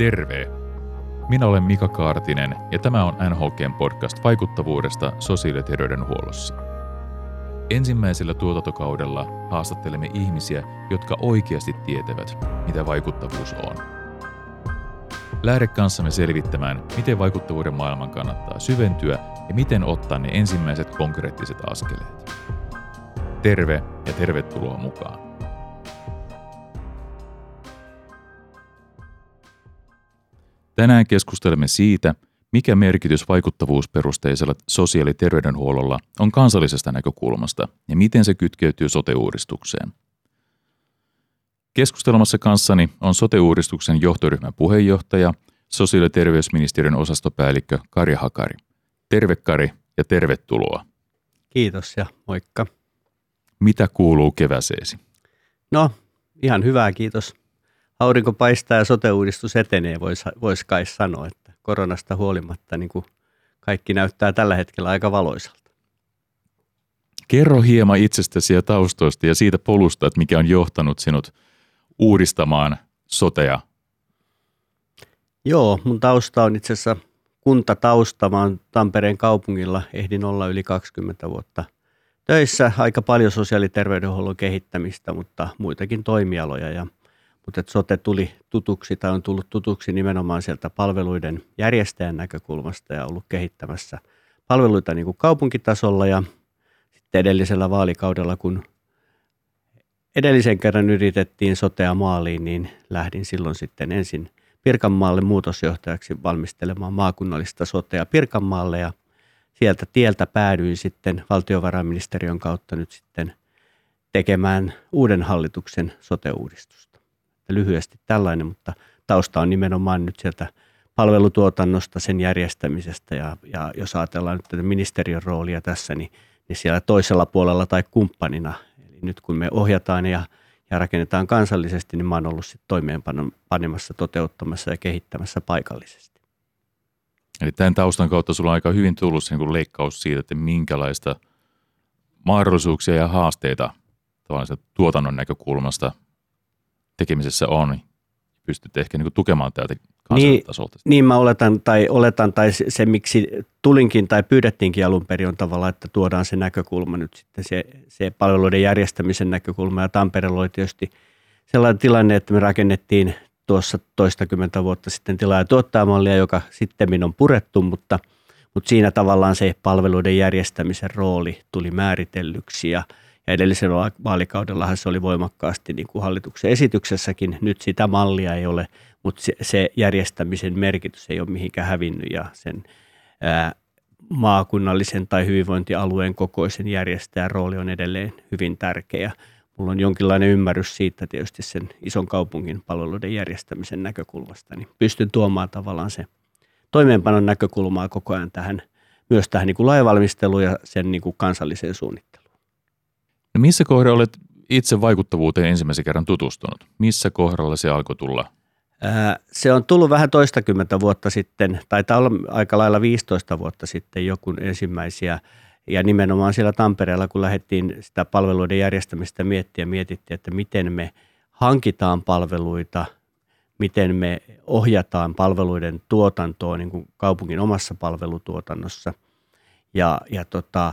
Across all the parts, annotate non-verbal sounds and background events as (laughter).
Terve! Minä olen Mika Kaartinen ja tämä on NHKn podcast vaikuttavuudesta sosiaali- ja terveydenhuollossa. Ensimmäisellä tuotantokaudella haastattelemme ihmisiä, jotka oikeasti tietävät, mitä vaikuttavuus on. Lähde kanssamme selvittämään, miten vaikuttavuuden maailman kannattaa syventyä ja miten ottaa ne ensimmäiset konkreettiset askeleet. Terve ja tervetuloa mukaan. Tänään keskustelemme siitä, mikä merkitys vaikuttavuusperusteisella sosiaali- ja terveydenhuollolla on kansallisesta näkökulmasta ja miten se kytkeytyy sote-uudistukseen. Keskustelmassa kanssani on sote-uudistuksen johtoryhmän puheenjohtaja, sosiaali- ja terveysministeriön osastopäällikkö Kari Hakari. Terve Kari ja tervetuloa. Kiitos ja moikka. Mitä kuuluu keväseesi? No, ihan hyvää, kiitos. Aurinko paistaa ja sote-uudistus etenee, voisi vois kai sanoa, että koronasta huolimatta niin kuin kaikki näyttää tällä hetkellä aika valoisalta. Kerro hieman itsestäsi ja taustoista ja siitä polusta, että mikä on johtanut sinut uudistamaan sotea. Joo, mun tausta on itse asiassa kuntatausta. Mä oon Tampereen kaupungilla, ehdin olla yli 20 vuotta töissä. Aika paljon sosiaali- ja terveydenhuollon kehittämistä, mutta muitakin toimialoja. Ja, mutta sote tuli tutuksi tai on tullut tutuksi nimenomaan sieltä palveluiden järjestäjän näkökulmasta ja ollut kehittämässä palveluita niin kuin kaupunkitasolla ja sitten edellisellä vaalikaudella, kun edellisen kerran yritettiin sotea maaliin, niin lähdin silloin sitten ensin Pirkanmaalle muutosjohtajaksi valmistelemaan maakunnallista sotea Pirkanmaalle ja sieltä tieltä päädyin sitten valtiovarainministeriön kautta nyt sitten tekemään uuden hallituksen sote-uudistusta. Lyhyesti tällainen, mutta tausta on nimenomaan nyt sieltä palvelutuotannosta, sen järjestämisestä ja, ja jos ajatellaan nyt tätä ministeriön roolia tässä, niin, niin siellä toisella puolella tai kumppanina. Eli nyt kun me ohjataan ja, ja rakennetaan kansallisesti, niin mä oon ollut sitten toimeenpanemassa, toteuttamassa ja kehittämässä paikallisesti. Eli tämän taustan kautta sulla on aika hyvin tullut se niin leikkaus siitä, että minkälaista mahdollisuuksia ja haasteita tuotannon näkökulmasta tekemisessä on. Pystyt ehkä niin tukemaan täältä niin, niin mä oletan tai, oletan, tai se, se, miksi tulinkin tai pyydettiinkin alun perin on tavallaan, että tuodaan se näkökulma nyt sitten, se, se palveluiden järjestämisen näkökulma. Ja Tampereella oli tietysti sellainen tilanne, että me rakennettiin tuossa toistakymmentä vuotta sitten tilaa- ja tuottajamallia, joka sitten on purettu, mutta, mutta siinä tavallaan se palveluiden järjestämisen rooli tuli määritellyksi ja, ja edellisellä vaalikaudellahan se oli voimakkaasti niin kuin hallituksen esityksessäkin. Nyt sitä mallia ei ole, mutta se, se järjestämisen merkitys ei ole mihinkään hävinnyt ja sen ää, maakunnallisen tai hyvinvointialueen kokoisen järjestäjän rooli on edelleen hyvin tärkeä mulla on jonkinlainen ymmärrys siitä tietysti sen ison kaupungin palveluiden järjestämisen näkökulmasta, niin pystyn tuomaan tavallaan se toimeenpanon näkökulmaa koko ajan tähän, myös tähän niin kuin lainvalmisteluun ja sen niin kuin kansalliseen suunnitteluun. No missä kohdalla olet itse vaikuttavuuteen ensimmäisen kerran tutustunut? Missä kohdalla se alkoi tulla? se on tullut vähän toistakymmentä vuotta sitten, taitaa olla aika lailla 15 vuotta sitten joku ensimmäisiä ja nimenomaan siellä Tampereella, kun lähdettiin sitä palveluiden järjestämistä miettiä, mietittiin, että miten me hankitaan palveluita, miten me ohjataan palveluiden tuotantoa niin kuin kaupungin omassa palvelutuotannossa. Ja, ja tota,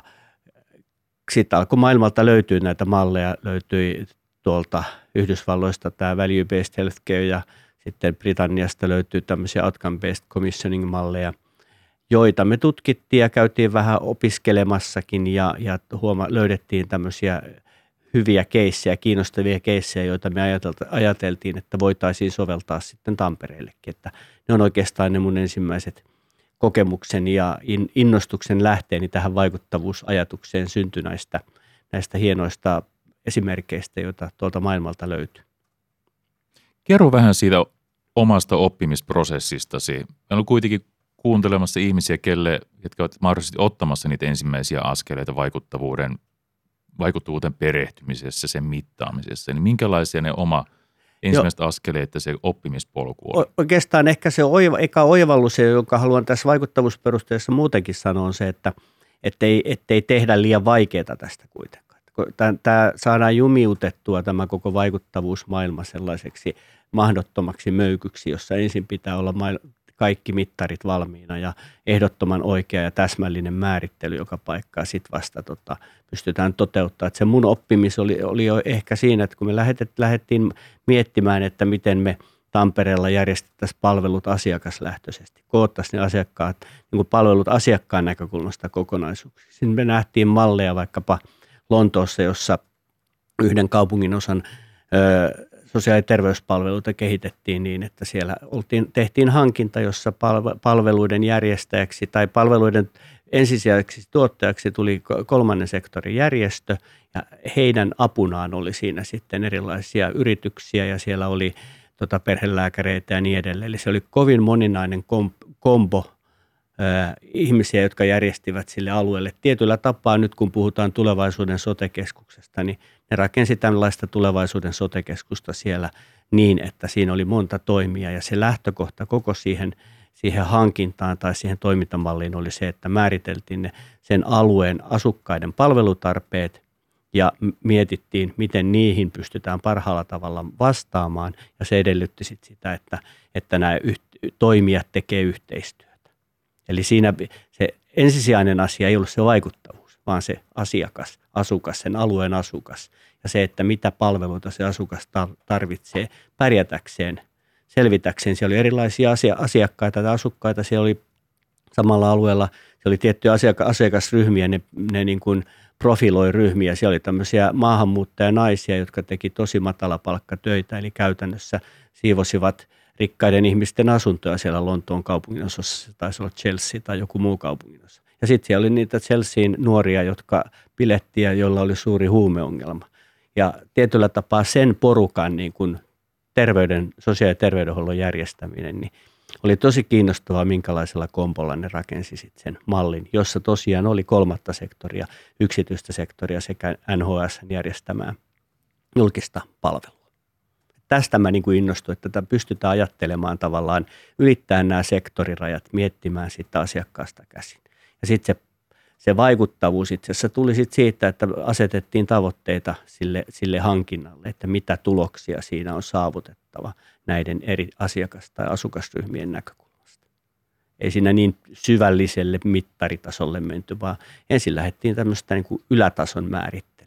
sitten alkoi maailmalta löytyä näitä malleja, löytyi tuolta Yhdysvalloista tämä value-based healthcare ja sitten Britanniasta löytyy tämmöisiä outcome-based commissioning-malleja – joita me tutkittiin ja käytiin vähän opiskelemassakin ja, ja huoma, löydettiin tämmöisiä hyviä keissejä, kiinnostavia keissejä, joita me ajateltiin, että voitaisiin soveltaa sitten Tampereellekin. Että ne on oikeastaan ne mun ensimmäiset kokemuksen ja innostuksen lähteeni tähän vaikuttavuusajatukseen syntyi näistä, näistä hienoista esimerkkeistä, joita tuolta maailmalta löytyy. Kerro vähän siitä omasta oppimisprosessistasi. Meillä on kuitenkin kuuntelemassa ihmisiä, kelle, jotka ovat mahdollisesti ottamassa niitä ensimmäisiä askeleita vaikuttavuuden, vaikuttavuuteen perehtymisessä, sen mittaamisessa, niin minkälaisia ne oma ensimmäiset Joo. askeleet ja se oppimispolku on? Oikeastaan ehkä se oiva, eka oivallus, jonka haluan tässä vaikuttavuusperusteessa muutenkin sanoa, on se, että ettei, ettei tehdä liian vaikeaa tästä kuitenkaan. tämä saadaan jumiutettua tämä koko vaikuttavuusmaailma sellaiseksi mahdottomaksi möykyksi, jossa ensin pitää olla kaikki mittarit valmiina ja ehdottoman oikea ja täsmällinen määrittely joka paikkaa sitten vasta tota, pystytään toteuttaa. Et se mun oppimis oli, oli jo ehkä siinä, että kun me lähdettiin miettimään, että miten me Tampereella järjestettäisiin palvelut asiakaslähtöisesti, koottaisiin ne asiakkaat, niin kuin palvelut asiakkaan näkökulmasta kokonaisuuksiksi. Sitten me nähtiin malleja vaikkapa Lontoossa, jossa yhden kaupungin osan sosiaali- ja terveyspalveluita kehitettiin niin, että siellä oltiin, tehtiin hankinta, jossa palveluiden järjestäjäksi tai palveluiden ensisijaiseksi tuottajaksi tuli kolmannen sektorin järjestö ja heidän apunaan oli siinä sitten erilaisia yrityksiä ja siellä oli tota, perhelääkäreitä ja niin edelleen. Eli se oli kovin moninainen kom, kombo ihmisiä, jotka järjestivät sille alueelle. Tietyllä tapaa nyt kun puhutaan tulevaisuuden sotekeskuksesta, niin ne rakensi tällaista tulevaisuuden sotekeskusta siellä niin, että siinä oli monta toimia ja se lähtökohta koko siihen, siihen hankintaan tai siihen toimintamalliin oli se, että määriteltiin ne sen alueen asukkaiden palvelutarpeet ja mietittiin, miten niihin pystytään parhaalla tavalla vastaamaan ja se edellytti sit sitä, että, että nämä toimijat tekee yhteistyötä. Eli siinä se ensisijainen asia ei ollut se vaikuttavuus, vaan se asiakas, asukas, sen alueen asukas ja se, että mitä palveluita se asukas tarvitsee pärjätäkseen, selvitäkseen. Siellä oli erilaisia asiakkaita tai asukkaita, siellä oli samalla alueella, siellä oli tiettyjä asiakasryhmiä, ne, ne niin kuin profiloi ryhmiä. Siellä oli tämmöisiä maahanmuuttajanaisia, jotka teki tosi matalapalkkatöitä, eli käytännössä siivosivat rikkaiden ihmisten asuntoja siellä Lontoon kaupunginosassa, se taisi olla Chelsea tai joku muu kaupunginosa. Ja sitten siellä oli niitä Chelsean nuoria, jotka pilettiä, joilla oli suuri huumeongelma. Ja tietyllä tapaa sen porukan niin kuin terveyden, sosiaali- ja terveydenhuollon järjestäminen, niin oli tosi kiinnostavaa, minkälaisella kompolla ne rakensi sit sen mallin, jossa tosiaan oli kolmatta sektoria, yksityistä sektoria sekä NHS järjestämään julkista palvelua tästä mä niin kuin innostuin, että tätä pystytään ajattelemaan tavallaan, ylittää nämä sektorirajat, miettimään sitä asiakkaasta käsin. Ja sitten se, se vaikuttavuus itse asiassa tuli sit siitä, että asetettiin tavoitteita sille, sille hankinnalle, että mitä tuloksia siinä on saavutettava näiden eri asiakas- tai asukasryhmien näkökulmasta. Ei siinä niin syvälliselle mittaritasolle menty, vaan ensin lähdettiin tämmöistä niin kuin ylätason määrittelyä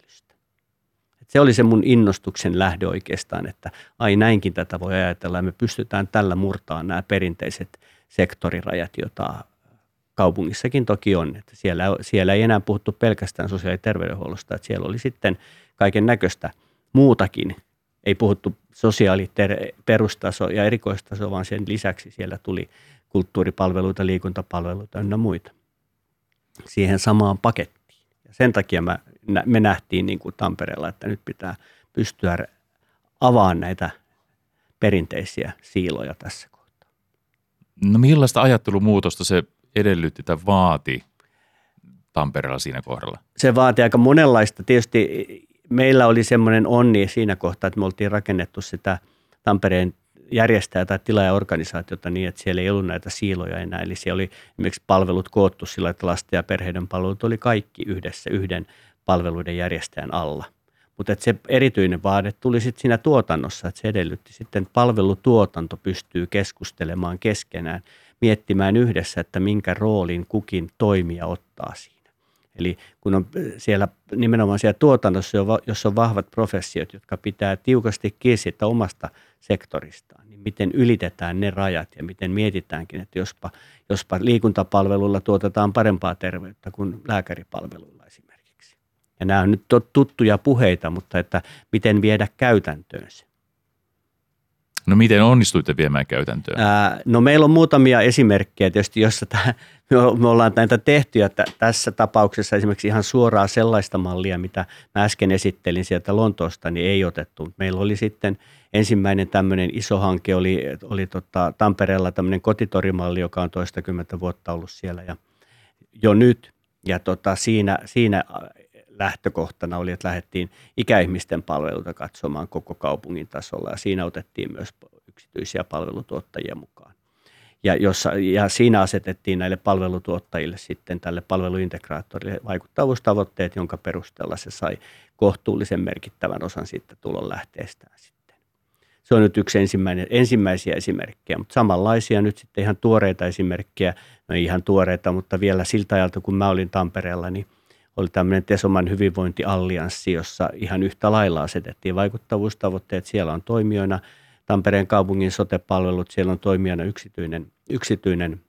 se oli se mun innostuksen lähde oikeastaan, että ai näinkin tätä voi ajatella ja me pystytään tällä murtaa nämä perinteiset sektorirajat, joita kaupungissakin toki on. Että siellä, siellä ei enää puhuttu pelkästään sosiaali- ja terveydenhuollosta, että siellä oli sitten kaiken näköistä muutakin. Ei puhuttu sosiaali- perustaso ja erikoistaso, vaan sen lisäksi siellä tuli kulttuuripalveluita, liikuntapalveluita ynnä muita siihen samaan pakettiin. Ja sen takia mä me nähtiin niin kuin Tampereella, että nyt pitää pystyä avaamaan näitä perinteisiä siiloja tässä kohtaa. No millaista ajattelumuutosta se edellytti tai vaati Tampereella siinä kohdalla? Se vaati aika monenlaista. Tietysti meillä oli semmoinen onni siinä kohtaa, että me oltiin rakennettu sitä Tampereen järjestää tai tilaajaorganisaatiota niin, että siellä ei ollut näitä siiloja enää. Eli siellä oli esimerkiksi palvelut koottu sillä, että lasten ja perheiden palvelut oli kaikki yhdessä yhden palveluiden järjestäjän alla. Mutta se erityinen vaade tuli sitten siinä tuotannossa, että se edellytti sitten, että palvelutuotanto pystyy keskustelemaan keskenään, miettimään yhdessä, että minkä roolin kukin toimija ottaa siinä. Eli kun on siellä nimenomaan siellä tuotannossa, jossa on vahvat professiot, jotka pitää tiukasti kiinni omasta sektoristaan, niin miten ylitetään ne rajat ja miten mietitäänkin, että jospa, jospa liikuntapalvelulla tuotetaan parempaa terveyttä kuin lääkäripalveluilla esimerkiksi ja nämä on nyt tuttuja puheita, mutta että miten viedä käytäntöön se. No miten onnistuitte viemään käytäntöön? Ää, no meillä on muutamia esimerkkejä tietysti, jossa tämä, me ollaan näitä tehty ja tässä tapauksessa esimerkiksi ihan suoraan sellaista mallia, mitä mä äsken esittelin sieltä Lontoosta, niin ei otettu. Meillä oli sitten ensimmäinen tämmöinen iso hanke, oli, oli tota Tampereella tämmöinen kotitorimalli, joka on toistakymmentä vuotta ollut siellä ja jo nyt. Ja tota, siinä, siinä lähtökohtana oli, että lähdettiin ikäihmisten palveluita katsomaan koko kaupungin tasolla ja siinä otettiin myös yksityisiä palvelutuottajia mukaan. ja, jossa, ja siinä asetettiin näille palvelutuottajille sitten tälle palveluintegraattorille vaikuttavuustavoitteet, jonka perusteella se sai kohtuullisen merkittävän osan siitä tulonlähteestään sitten. Se on nyt yksi ensimmäinen, ensimmäisiä esimerkkejä, mutta samanlaisia nyt sitten ihan tuoreita esimerkkejä, no ihan tuoreita, mutta vielä siltä ajalta kun mä olin Tampereella, niin oli tämmöinen Tesoman hyvinvointiallianssi, jossa ihan yhtä lailla asetettiin vaikuttavuustavoitteet. Siellä on toimijoina – Tampereen kaupungin sotepalvelut, siellä on toimijana yksityinen, yksityinen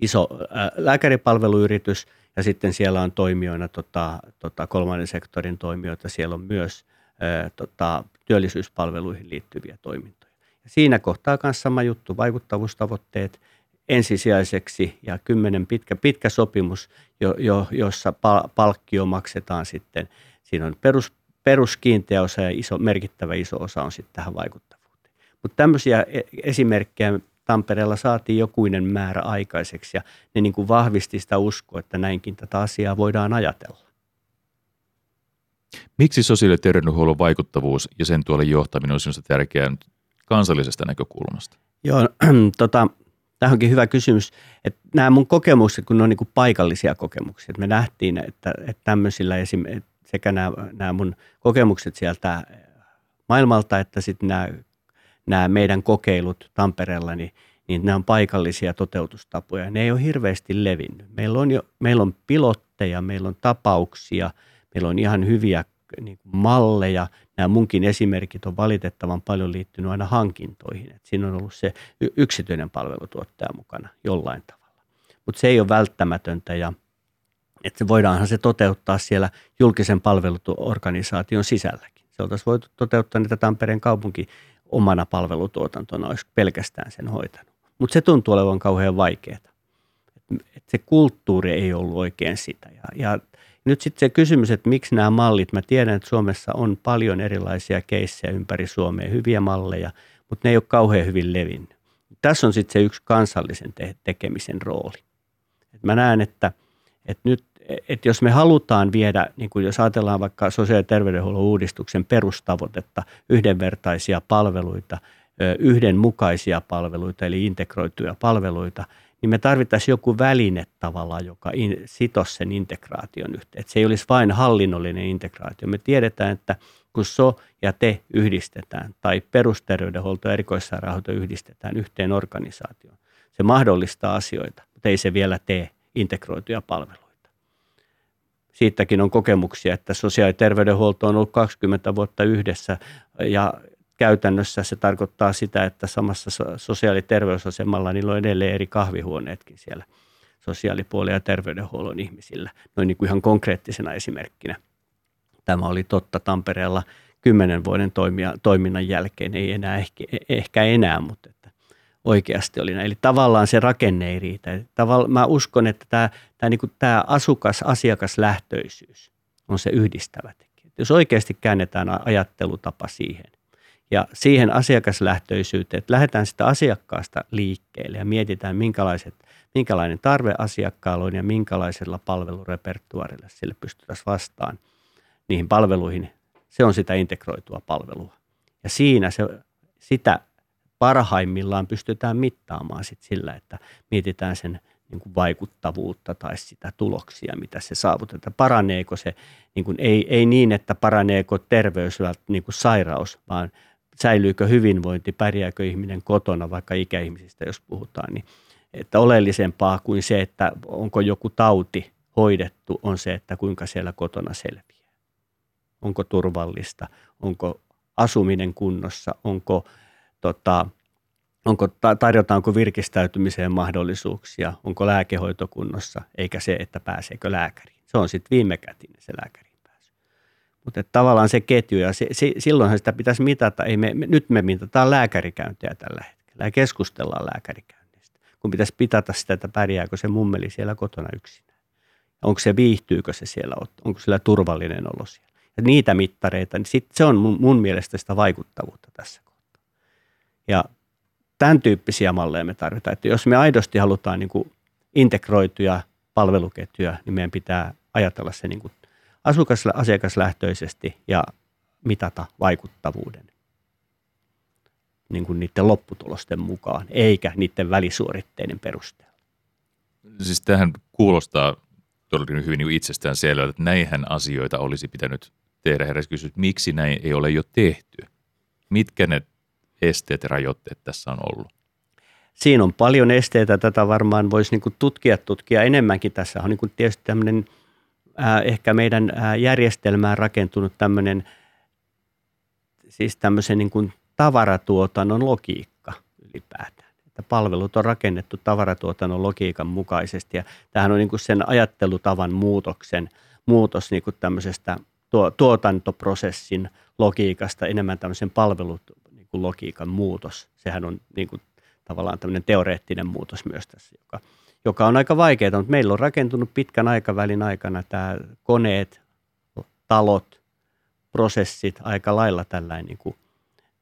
iso ää, lääkäripalveluyritys ja sitten siellä on toimijoina tota, tota, kolmannen sektorin toimijoita, siellä on myös ää, tota, työllisyyspalveluihin liittyviä toimintoja. Ja siinä kohtaa myös sama juttu, vaikuttavuustavoitteet ensisijaiseksi ja kymmenen pitkä, pitkä sopimus, jo, jo, jossa palkkio maksetaan sitten. Siinä on perus, peruskiinteä osa ja iso, merkittävä iso osa on sitten tähän vaikuttavuuteen. Mutta tämmöisiä e-, esimerkkejä Tampereella saatiin jokuinen määrä aikaiseksi ja ne niin kuin vahvisti sitä uskoa, että näinkin tätä asiaa voidaan ajatella. Miksi sosiaali- ja terveydenhuollon vaikuttavuus ja sen tuolle johtaminen on sinusta tärkeää kansallisesta näkökulmasta? Joo, (clears throat) tota, tämä onkin hyvä kysymys. Että nämä mun kokemukset, kun ne on niin kuin paikallisia kokemuksia, että me nähtiin, että, että tämmöisillä esim, sekä nämä, nämä mun kokemukset sieltä maailmalta, että sitten nämä nämä meidän kokeilut Tampereella, niin, niin nämä on paikallisia toteutustapoja. Ne ei ole hirveästi levinnyt. Meillä on, jo, meillä on pilotteja, meillä on tapauksia, meillä on ihan hyviä niin kuin malleja. Nämä munkin esimerkit on valitettavan paljon liittynyt aina hankintoihin. Et siinä on ollut se yksityinen palvelutuottaja mukana jollain tavalla. Mutta se ei ole välttämätöntä ja että voidaanhan se toteuttaa siellä julkisen palveluorganisaation sisälläkin. Se oltaisiin voitu toteuttaa niitä Tampereen kaupunki omana palvelutuotantona olisi pelkästään sen hoitanut. Mutta se tuntuu olevan kauhean vaikeaa. Et se kulttuuri ei ollut oikein sitä. Ja, ja nyt sitten se kysymys, että miksi nämä mallit, mä tiedän, että Suomessa on paljon erilaisia keissejä ympäri Suomea, hyviä malleja, mutta ne ei ole kauhean hyvin levinnyt. Tässä on sitten se yksi kansallisen te- tekemisen rooli. Et mä näen, että, että nyt että jos me halutaan viedä, niin kuin jos ajatellaan vaikka sosiaali- ja terveydenhuollon uudistuksen perustavoitetta, yhdenvertaisia palveluita, yhdenmukaisia palveluita, eli integroituja palveluita, niin me tarvittaisiin joku väline tavallaan, joka in, sitosi sen integraation yhteen. Että se ei olisi vain hallinnollinen integraatio. Me tiedetään, että kun so ja te yhdistetään, tai perusterveydenhuolto ja erikoissairaanhoito yhdistetään yhteen organisaatioon, se mahdollistaa asioita, mutta ei se vielä tee integroituja palveluita siitäkin on kokemuksia, että sosiaali- ja terveydenhuolto on ollut 20 vuotta yhdessä ja käytännössä se tarkoittaa sitä, että samassa sosiaali- ja terveysasemalla niillä on edelleen eri kahvihuoneetkin siellä sosiaalipuolen ja terveydenhuollon ihmisillä. Noin niin kuin ihan konkreettisena esimerkkinä. Tämä oli totta Tampereella kymmenen vuoden toimia, toiminnan jälkeen, ei enää ehkä, ehkä enää, mutta oikeasti oli. Eli tavallaan se rakenne ei riitä. Tavallaan mä uskon, että tämä, tämä, niin kuin tämä asukas, asiakaslähtöisyys on se yhdistävä tekijä. Jos oikeasti käännetään ajattelutapa siihen ja siihen asiakaslähtöisyyteen, että lähdetään sitä asiakkaasta liikkeelle ja mietitään, minkälaiset, minkälainen tarve asiakkaalla on ja minkälaisella palvelurepertuarilla sille pystyttäisiin vastaan niihin palveluihin. Se on sitä integroitua palvelua. Ja siinä se, sitä parhaimmillaan pystytään mittaamaan sit sillä, että mietitään sen niin kuin vaikuttavuutta tai sitä tuloksia, mitä se saavutetaan. Paraneeko se, niin kuin, ei, ei niin, että paraneeko terveys niin kuin sairaus, vaan säilyykö hyvinvointi, pärjääkö ihminen kotona, vaikka ikäihmisistä jos puhutaan, niin että oleellisempaa kuin se, että onko joku tauti hoidettu, on se, että kuinka siellä kotona selviää. Onko turvallista, onko asuminen kunnossa, onko tota, onko, tarjotaanko virkistäytymiseen mahdollisuuksia, onko lääkehoito kunnossa, eikä se, että pääseekö lääkäriin. Se on sitten viimekätinen se lääkäriin pääsy. Mutta tavallaan se ketju, ja se, se, silloinhan sitä pitäisi mitata, ei me, me, nyt me mitataan lääkärikäyntiä tällä hetkellä ja keskustellaan lääkärikäynnistä, kun pitäisi pitata sitä, että pärjääkö se mummeli siellä kotona yksinään. Onko se, viihtyykö se siellä, onko sillä turvallinen olo siellä. Ja niitä mittareita, niin sit se on mun, mun mielestä sitä vaikuttavuutta tässä ja tämän tyyppisiä malleja me tarvitaan. Että jos me aidosti halutaan niin kuin integroituja palveluketjuja, niin meidän pitää ajatella se niin kuin asukas, asiakaslähtöisesti ja mitata vaikuttavuuden. niin kuin niiden lopputulosten mukaan, eikä niiden välisuoritteiden perusteella. Siis tähän kuulostaa todella hyvin niin itsestään selvältä, että näinhän asioita olisi pitänyt tehdä. Heräsi kysyä, että miksi näin ei ole jo tehty? Mitkä ne esteet ja rajoitteet tässä on ollut? Siinä on paljon esteitä. Tätä varmaan voisi niin tutkia, tutkia enemmänkin. Tässä on niin tietysti tämmöinen ehkä meidän äh, järjestelmään rakentunut tämmöinen siis tämmöisen niin kuin tavaratuotannon logiikka ylipäätään. Että palvelut on rakennettu tavaratuotannon logiikan mukaisesti ja tämähän on niin kuin sen ajattelutavan muutoksen muutos niin kuin tämmöisestä tuo, tuotantoprosessin logiikasta enemmän tämmöisen palvelut niin kuin logiikan muutos. Sehän on niin kuin tavallaan tämmöinen teoreettinen muutos myös tässä, joka, joka on aika vaikeaa, mutta meillä on rakentunut pitkän aikavälin aikana tämä koneet, talot, prosessit aika lailla tällainen niin kuin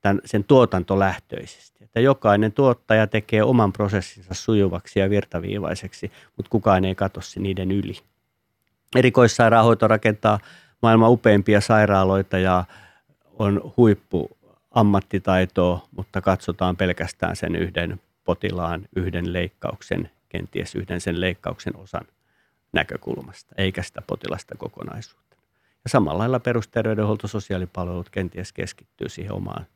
tämän, sen tuotantolähtöisesti. Että jokainen tuottaja tekee oman prosessinsa sujuvaksi ja virtaviivaiseksi, mutta kukaan ei katso niiden yli. Erikoissairaanhoito rakentaa maailman upeimpia sairaaloita ja on huippu ammattitaitoa, mutta katsotaan pelkästään sen yhden potilaan, yhden leikkauksen, kenties yhden sen leikkauksen osan näkökulmasta, eikä sitä potilasta kokonaisuutta. Ja samalla lailla perusterveydenhuolto, sosiaalipalvelut kenties keskittyy siihen omaan.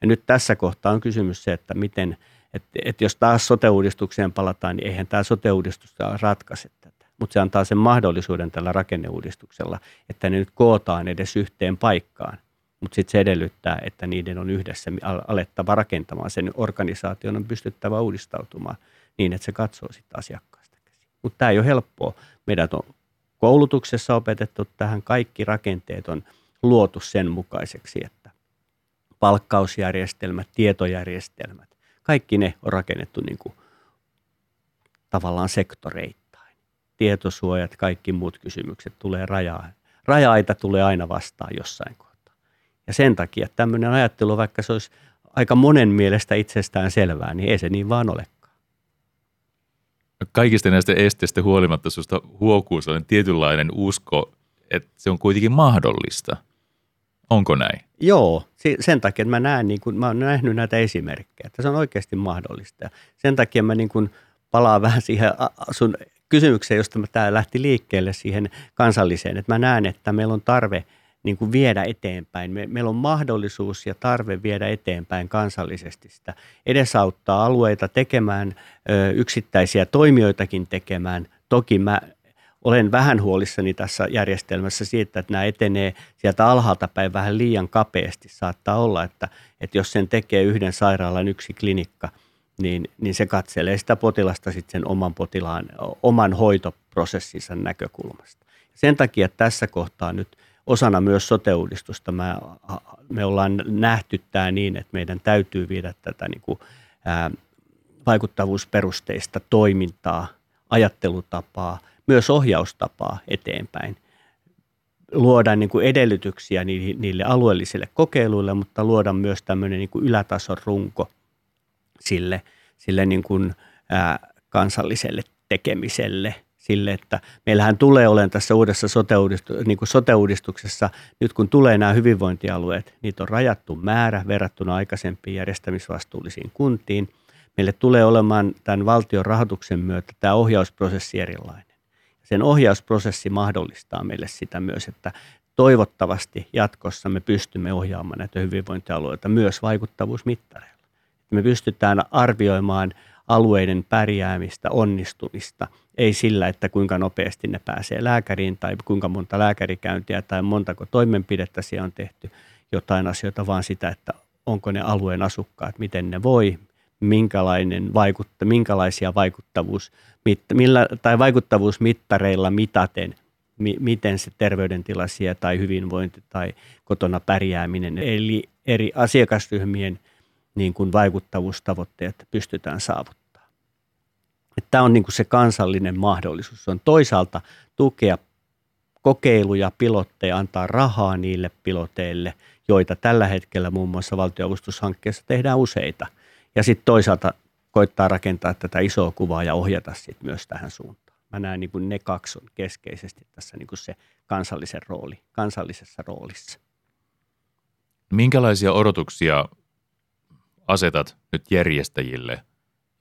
Ja nyt tässä kohtaa on kysymys se, että miten, että, että jos taas sote-uudistukseen palataan, niin eihän tämä sote-uudistus ratkaise tätä. Mutta se antaa sen mahdollisuuden tällä rakenneuudistuksella, että ne nyt kootaan edes yhteen paikkaan mutta sitten se edellyttää, että niiden on yhdessä alettava rakentamaan. Sen organisaation on pystyttävä uudistautumaan niin, että se katsoo sitten asiakkaasta käsin. Mutta tämä ei ole helppoa. Meidät on koulutuksessa opetettu tähän, kaikki rakenteet on luotu sen mukaiseksi, että palkkausjärjestelmät, tietojärjestelmät, kaikki ne on rakennettu niin kuin tavallaan sektoreittain. Tietosuojat, kaikki muut kysymykset tulee rajaa. Raja-aita tulee aina vastaan jossain ja sen takia tämmöinen ajattelu, vaikka se olisi aika monen mielestä itsestään selvää, niin ei se niin vaan olekaan. Kaikista näistä esteistä huolimatta sinusta huokuu sellainen tietynlainen usko, että se on kuitenkin mahdollista. Onko näin? Joo, sen takia että mä näen, niin kun, mä oon nähnyt näitä esimerkkejä, että se on oikeasti mahdollista. Sen takia mä niin kun palaan vähän siihen sun kysymykseen, josta tämä lähti liikkeelle siihen kansalliseen, että mä näen, että meillä on tarve – niin kuin viedä eteenpäin. Me, meillä on mahdollisuus ja tarve viedä eteenpäin kansallisesti sitä, edesauttaa alueita tekemään, ö, yksittäisiä toimijoitakin tekemään. Toki mä olen vähän huolissani tässä järjestelmässä siitä, että nämä etenee sieltä alhaalta päin vähän liian kapeasti. Saattaa olla, että, että jos sen tekee yhden sairaalan yksi klinikka, niin, niin se katselee sitä potilasta sitten sen oman potilaan, oman hoitoprosessinsa näkökulmasta. Sen takia tässä kohtaa nyt – osana myös sote-uudistusta mä, me ollaan nähty tämä niin, että meidän täytyy viedä tätä niin kuin, ää, vaikuttavuusperusteista toimintaa, ajattelutapaa, myös ohjaustapaa eteenpäin. Luoda niin kuin edellytyksiä niille, alueellisille kokeiluille, mutta luoda myös tämmöinen niin kuin ylätason runko sille, sille niin kuin, ää, kansalliselle tekemiselle – sille, että meillähän tulee olemaan tässä uudessa sote-uudistuksessa, niin kuin sote-uudistuksessa, nyt kun tulee nämä hyvinvointialueet, niitä on rajattu määrä verrattuna aikaisempiin järjestämisvastuullisiin kuntiin. Meille tulee olemaan tämän valtion rahoituksen myötä tämä ohjausprosessi erilainen. Sen ohjausprosessi mahdollistaa meille sitä myös, että toivottavasti jatkossa me pystymme ohjaamaan näitä hyvinvointialueita myös vaikuttavuusmittareilla. Me pystytään arvioimaan alueiden pärjäämistä, onnistumista, ei sillä, että kuinka nopeasti ne pääsee lääkäriin tai kuinka monta lääkärikäyntiä tai montako toimenpidettä siellä on tehty jotain asioita, vaan sitä, että onko ne alueen asukkaat, miten ne voi, minkälainen vaikutta, minkälaisia vaikuttavuus, millä, tai vaikuttavuusmittareilla mitaten, mi, miten se terveydentila tai hyvinvointi tai kotona pärjääminen, eli eri asiakasryhmien – niin kuin vaikuttavuustavoitteet pystytään saavuttamaan. Tämä on niin kuin se kansallinen mahdollisuus. Se on toisaalta tukea kokeiluja, pilotteja, antaa rahaa niille piloteille, joita tällä hetkellä muun muassa valtioavustushankkeessa tehdään useita. Ja sitten toisaalta koittaa rakentaa tätä isoa kuvaa ja ohjata sit myös tähän suuntaan. Mä näen niin kuin ne kaksi on keskeisesti tässä niin kuin se kansallisen rooli, kansallisessa roolissa. Minkälaisia odotuksia asetat nyt järjestäjille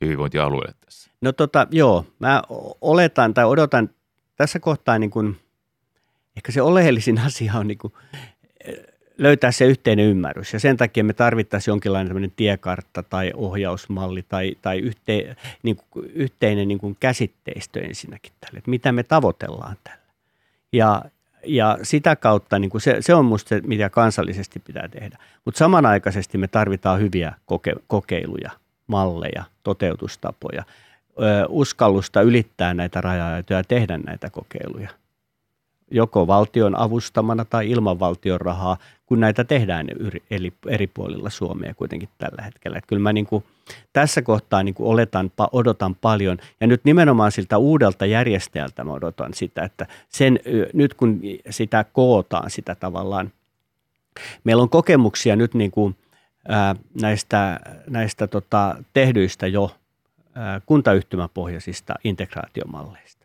hyvinvointialueelle tässä? No tota, joo, mä oletan tai odotan tässä kohtaa niin kuin, ehkä se oleellisin (laughs) asia on niin kuin, löytää se yhteinen ymmärrys. Ja sen takia me tarvittaisiin jonkinlainen tiekartta tai ohjausmalli tai, tai yhte, niin kuin, yhteinen niin kuin käsitteistö ensinnäkin tälle, että mitä me tavoitellaan tällä. Ja, ja sitä kautta niin kuin se, se on minusta se, mitä kansallisesti pitää tehdä. Mutta samanaikaisesti me tarvitaan hyviä koke, kokeiluja, malleja, toteutustapoja, ö, uskallusta ylittää näitä rajoja ja tehdä näitä kokeiluja – joko valtion avustamana tai ilman valtion rahaa, kun näitä tehdään eri, eri puolilla Suomea kuitenkin tällä hetkellä. Että kyllä mä niin kuin tässä kohtaa niin kuin oletan, odotan paljon ja nyt nimenomaan siltä uudelta järjestäjältä mä odotan sitä, että sen, nyt kun sitä kootaan sitä tavallaan, meillä on kokemuksia nyt niin kuin, näistä, näistä tota, tehdyistä jo kuntayhtymäpohjaisista integraatiomalleista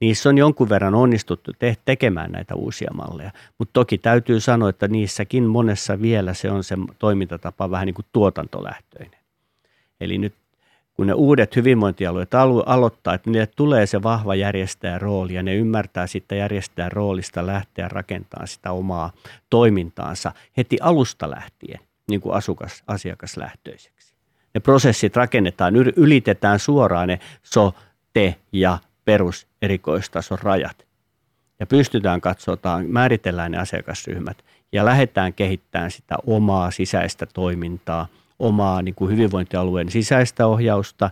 niissä on jonkun verran onnistuttu te- tekemään näitä uusia malleja, mutta toki täytyy sanoa, että niissäkin monessa vielä se on se toimintatapa vähän niin kuin tuotantolähtöinen. Eli nyt kun ne uudet hyvinvointialueet alu- aloittaa, että niille tulee se vahva järjestäjän rooli ja ne ymmärtää sitten järjestäjän roolista lähteä rakentamaan sitä omaa toimintaansa heti alusta lähtien niin kuin asukas, asiakaslähtöiseksi. Ne prosessit rakennetaan, ylitetään suoraan ne so, te ja perus erikoistason rajat. Ja pystytään katsotaan, määritellään ne asiakasryhmät ja lähdetään kehittämään sitä omaa sisäistä toimintaa, omaa niin kuin hyvinvointialueen sisäistä ohjausta,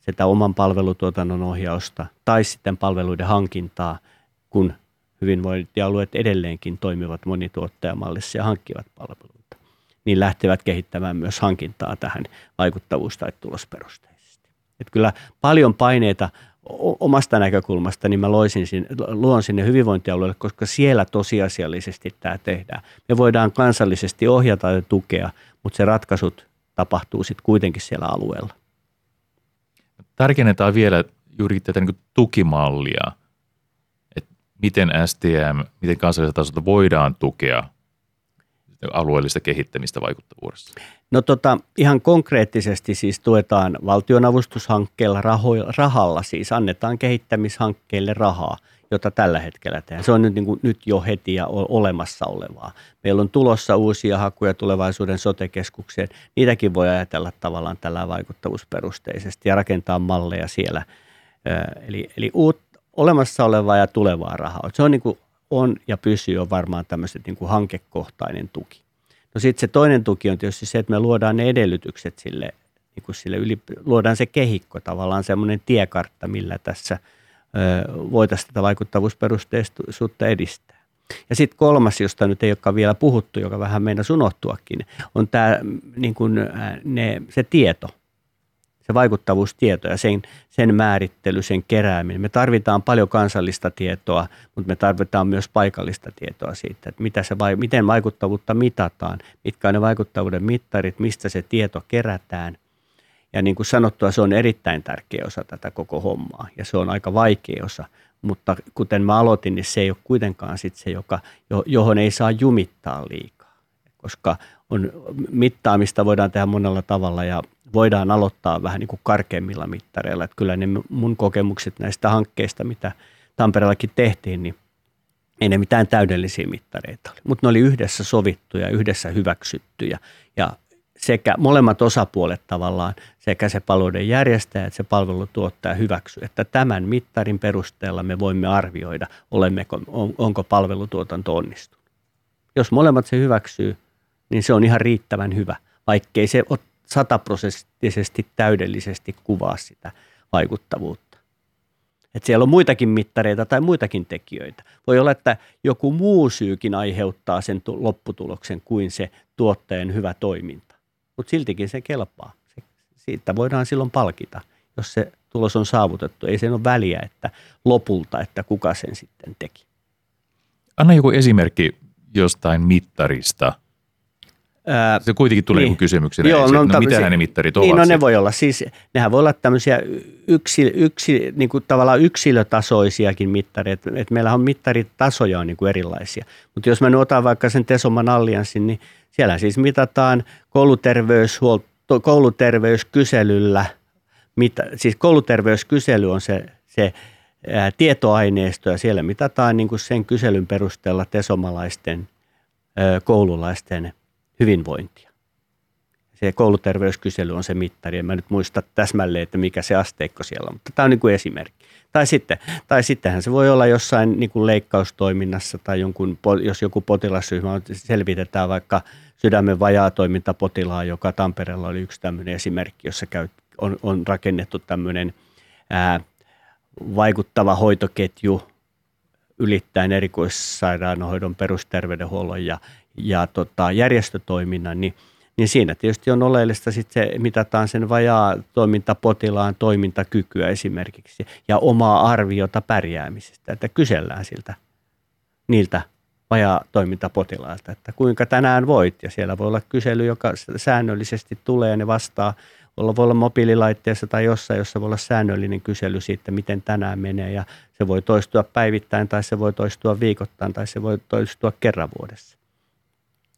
sitä oman palvelutuotannon ohjausta tai sitten palveluiden hankintaa, kun hyvinvointialueet edelleenkin toimivat monituottajamallissa ja hankkivat palveluita, niin lähtevät kehittämään myös hankintaa tähän vaikuttavuus- tai tulosperusteisesti. Että kyllä paljon paineita omasta näkökulmasta, niin mä loisin sinne, luon sinne hyvinvointialueelle, koska siellä tosiasiallisesti tämä tehdään. Me voidaan kansallisesti ohjata ja tukea, mutta se ratkaisut tapahtuu sitten kuitenkin siellä alueella. Tärkeintä vielä juuri tätä niin tukimallia, että miten STM, miten kansallisella tasolla voidaan tukea alueellista kehittämistä vaikuttavuudessa? No tota, ihan konkreettisesti siis tuetaan valtionavustushankkeella raho- rahalla, siis annetaan kehittämishankkeille rahaa, jota tällä hetkellä tehdään. Se on nyt, niin kuin, nyt jo heti ja olemassa olevaa. Meillä on tulossa uusia hakuja tulevaisuuden sotekeskukseen. Niitäkin voi ajatella tavallaan tällä vaikuttavuusperusteisesti ja rakentaa malleja siellä. Eli, eli uut, olemassa olevaa ja tulevaa rahaa. Se on, niin kuin, on ja pysyy on varmaan tämmöiset niin kuin hankekohtainen tuki. No sitten se toinen tuki on tietysti se, että me luodaan ne edellytykset sille, niin kuin sille yli, luodaan se kehikko tavallaan semmoinen tiekartta, millä tässä voitaisiin tätä vaikuttavuusperusteisuutta edistää. Ja sitten kolmas, josta nyt ei olekaan vielä puhuttu, joka vähän meidän unohtuakin, on tämä niin kuin, ne, se tieto – ja sen, sen määrittely, sen kerääminen. Me tarvitaan paljon kansallista tietoa, mutta me tarvitaan myös paikallista tietoa siitä, että mitä se, miten vaikuttavuutta mitataan, mitkä on ne vaikuttavuuden mittarit, mistä se tieto kerätään. Ja niin kuin sanottua, se on erittäin tärkeä osa tätä koko hommaa ja se on aika vaikea osa. Mutta kuten mä aloitin, niin se ei ole kuitenkaan sit se, joka, johon ei saa jumittaa liikaa, koska on, mittaamista voidaan tehdä monella tavalla ja voidaan aloittaa vähän niin kuin karkeimmilla mittareilla. Että kyllä ne mun kokemukset näistä hankkeista, mitä Tampereellakin tehtiin, niin ei ne mitään täydellisiä mittareita oli. Mutta ne oli yhdessä sovittuja, yhdessä hyväksyttyjä ja sekä molemmat osapuolet tavallaan, sekä se palveluiden järjestäjä että se palvelutuottaja hyväksyy, että tämän mittarin perusteella me voimme arvioida, olemmeko, on, onko palvelutuotanto onnistunut. Jos molemmat se hyväksyy, niin se on ihan riittävän hyvä, vaikkei se ole sataprosenttisesti täydellisesti kuvaa sitä vaikuttavuutta. Et siellä on muitakin mittareita tai muitakin tekijöitä. Voi olla, että joku muu syykin aiheuttaa sen lopputuloksen kuin se tuottajan hyvä toiminta. Mutta siltikin se kelpaa. Siitä voidaan silloin palkita, jos se tulos on saavutettu. Ei sen ole väliä, että lopulta, että kuka sen sitten teki. Anna joku esimerkki jostain mittarista – Ää, se kuitenkin tulee niin. kysymyksenä Joo, no, no mitä ne mittarit ovat? Niin, no ne voi olla, siis nehän voi olla tämmöisiä yksi, yksi, niin kuin tavallaan yksilötasoisiakin mittareita, että meillä on mittaritasoja on niin kuin erilaisia. Mutta jos mä nyt otan vaikka sen Tesoman allianssin, niin siellä siis mitataan kouluterveyshuolto kouluterveyskyselyllä, mitä, siis kouluterveyskysely on se, se ää, tietoaineisto ja siellä mitataan niin kuin sen kyselyn perusteella tesomalaisten ää, koululaisten hyvinvointia. Se kouluterveyskysely on se mittari. En mä nyt muista täsmälleen, että mikä se asteikko siellä on, mutta tämä on niin kuin esimerkki. Tai, sitten, tai sittenhän se voi olla jossain niin kuin leikkaustoiminnassa tai jonkun, jos joku potilasryhmä selvitetään vaikka sydämen toiminta potilaan, joka Tampereella oli yksi tämmöinen esimerkki, jossa käy, on, on rakennettu tämmöinen ää, vaikuttava hoitoketju ylittäen erikoissairaanhoidon, perusterveydenhuollon ja, ja tota, järjestötoiminnan, niin – niin siinä tietysti on oleellista sitten se, mitataan sen vajaa toimintapotilaan toimintakykyä esimerkiksi ja omaa arviota pärjäämisestä, että kysellään siltä niiltä vajaa toimintapotilailta, että kuinka tänään voit ja siellä voi olla kysely, joka säännöllisesti tulee ja ne vastaa olla, voi olla mobiililaitteessa tai jossain, jossa voi olla säännöllinen kysely siitä, miten tänään menee ja se voi toistua päivittäin tai se voi toistua viikoittain tai se voi toistua kerran vuodessa.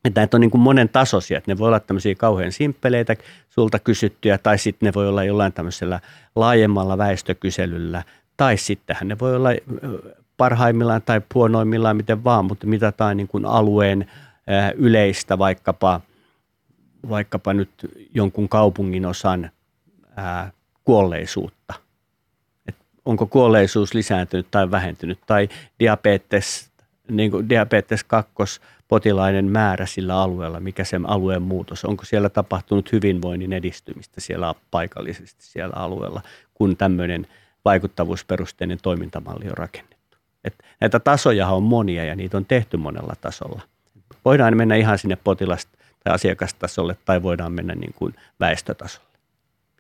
Että näitä on niin kuin monen tasoisia, että ne voi olla tämmöisiä kauhean simppeleitä sulta kysyttyjä, tai sitten ne voi olla jollain tämmöisellä laajemmalla väestökyselyllä, tai sittenhän ne voi olla parhaimmillaan tai huonoimmillaan, miten vaan, mutta mitataan niin kuin alueen yleistä vaikkapa, vaikkapa nyt jonkun kaupungin osan kuolleisuutta. Et onko kuolleisuus lisääntynyt tai vähentynyt, tai diabetes, niin kuin diabetes 2 potilaiden määrä sillä alueella, mikä se alueen muutos, onko siellä tapahtunut hyvinvoinnin edistymistä siellä paikallisesti siellä alueella, kun tämmöinen vaikuttavuusperusteinen toimintamalli on rakennettu. Et näitä tasoja on monia ja niitä on tehty monella tasolla. Voidaan mennä ihan sinne potilas- tai asiakastasolle tai voidaan mennä niin kuin väestötasolle.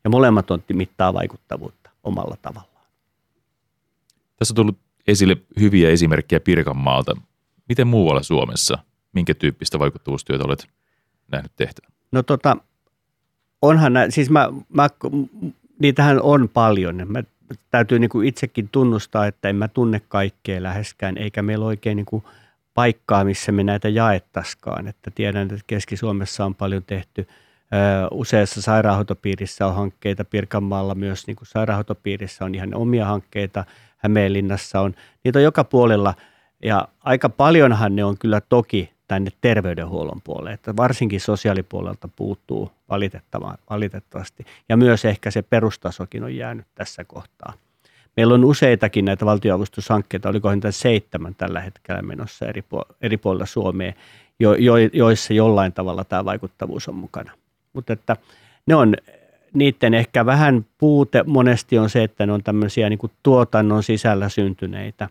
Ja molemmat on mittaa vaikuttavuutta omalla tavallaan. Tässä on tullut esille hyviä esimerkkejä Pirkanmaalta. Miten muualla Suomessa minkä tyyppistä vaikuttavuustyötä olet nähnyt tehtävän? No tota, onhan nä, siis mä, mä, niitähän on paljon. Mä täytyy niin kuin itsekin tunnustaa, että en mä tunne kaikkea läheskään, eikä meillä oikein niin kuin paikkaa, missä me näitä jaettaskaan. Että tiedän, että Keski-Suomessa on paljon tehty. Useassa sairaanhoitopiirissä on hankkeita, Pirkanmaalla myös niin kuin sairaanhoitopiirissä on ihan omia hankkeita, Hämeenlinnassa on. Niitä on joka puolella ja aika paljonhan ne on kyllä toki tänne terveydenhuollon puolelle, että varsinkin sosiaalipuolelta puuttuu valitettavasti. Ja myös ehkä se perustasokin on jäänyt tässä kohtaa. Meillä on useitakin näitä valtioavustushankkeita, oliko niitä seitsemän tällä hetkellä menossa eri, puolilla, eri puolilla Suomea, jo, jo, joissa jollain tavalla tämä vaikuttavuus on mukana. Mutta että ne on, niiden ehkä vähän puute monesti on se, että ne on tämmöisiä niin kuin tuotannon sisällä syntyneitä,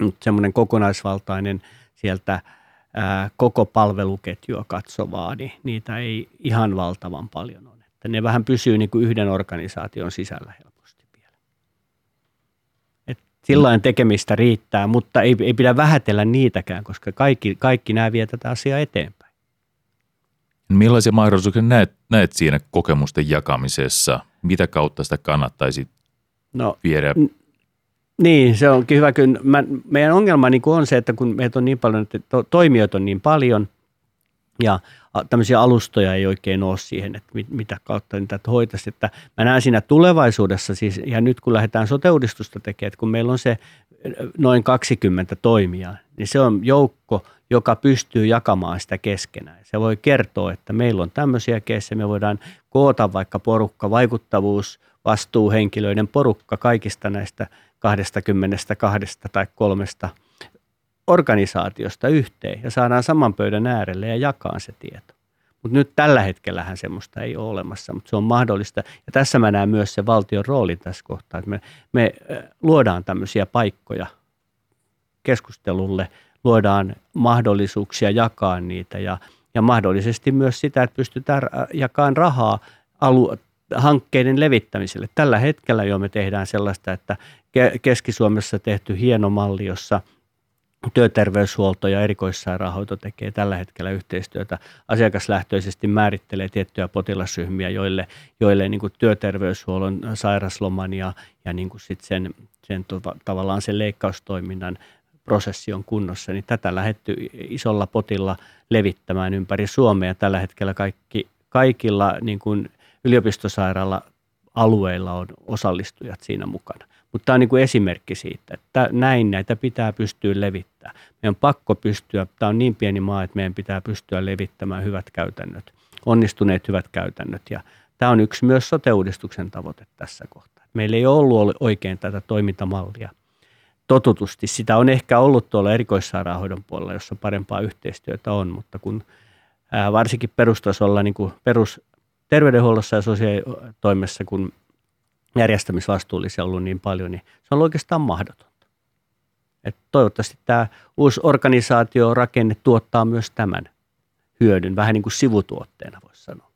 mutta semmoinen kokonaisvaltainen sieltä – ää, koko palveluketjua katsovaa, niin niitä ei ihan valtavan paljon ole. Että ne vähän pysyy niin kuin yhden organisaation sisällä helposti vielä. Et sillain tekemistä riittää, mutta ei, ei pidä vähätellä niitäkään, koska kaikki, kaikki nämä vie tätä asiaa eteenpäin. Millaisia mahdollisuuksia näet, näet siinä kokemusten jakamisessa? Mitä kautta sitä kannattaisi no, viedä niin, se onkin hyvä. Kyllä mä, meidän ongelma niin on se, että kun meitä on niin paljon, että to, toimijoita on niin paljon ja tämmöisiä alustoja ei oikein ole siihen, että mit, mitä kautta niitä hoitaisi. Että mä näen siinä tulevaisuudessa siis, ja nyt kun lähdetään sote-uudistusta tekemään, että kun meillä on se noin 20 toimijaa, niin se on joukko, joka pystyy jakamaan sitä keskenään. Se voi kertoa, että meillä on tämmöisiä keissejä, me voidaan koota vaikka porukka, vaikuttavuus, vastuuhenkilöiden porukka kaikista näistä 22 tai kolmesta organisaatiosta yhteen ja saadaan saman pöydän äärelle ja jakaa se tieto. Mutta nyt tällä hetkellähän semmoista ei ole olemassa, mutta se on mahdollista. Ja tässä mä näen myös se valtion rooli tässä kohtaa, että me, me luodaan tämmöisiä paikkoja keskustelulle, luodaan mahdollisuuksia jakaa niitä ja, ja mahdollisesti myös sitä, että pystytään jakamaan rahaa alu, hankkeiden levittämiselle. Tällä hetkellä jo me tehdään sellaista, että Keski-Suomessa tehty hieno malli, jossa työterveyshuolto ja erikoissairaanhoito tekee tällä hetkellä yhteistyötä. Asiakaslähtöisesti määrittelee tiettyjä potilasryhmiä, joille, joille niin kuin työterveyshuollon, sairasloman ja, ja niin kuin sit sen, sen tavallaan sen leikkaustoiminnan prosessi on kunnossa, niin tätä lähetty isolla potilla levittämään ympäri Suomea. Tällä hetkellä kaikki kaikilla niin kuin yliopistosairaala alueilla on osallistujat siinä mukana. Mutta tämä on niin kuin esimerkki siitä, että näin näitä pitää pystyä levittämään. Meidän on pakko pystyä, tämä on niin pieni maa, että meidän pitää pystyä levittämään hyvät käytännöt, onnistuneet hyvät käytännöt. Ja tämä on yksi myös sote-uudistuksen tavoite tässä kohtaa. Meillä ei ole ollut oikein tätä toimintamallia totutusti. Sitä on ehkä ollut tuolla erikoissairaanhoidon puolella, jossa parempaa yhteistyötä on, mutta kun varsinkin perustasolla niin kuin perusterveydenhuollossa ja sosiaalitoimessa, kun järjestämisvastuullisia ollut niin paljon, niin se on oikeastaan mahdotonta. Et toivottavasti tämä uusi organisaatio rakenne tuottaa myös tämän hyödyn, vähän niin kuin sivutuotteena voisi sanoa.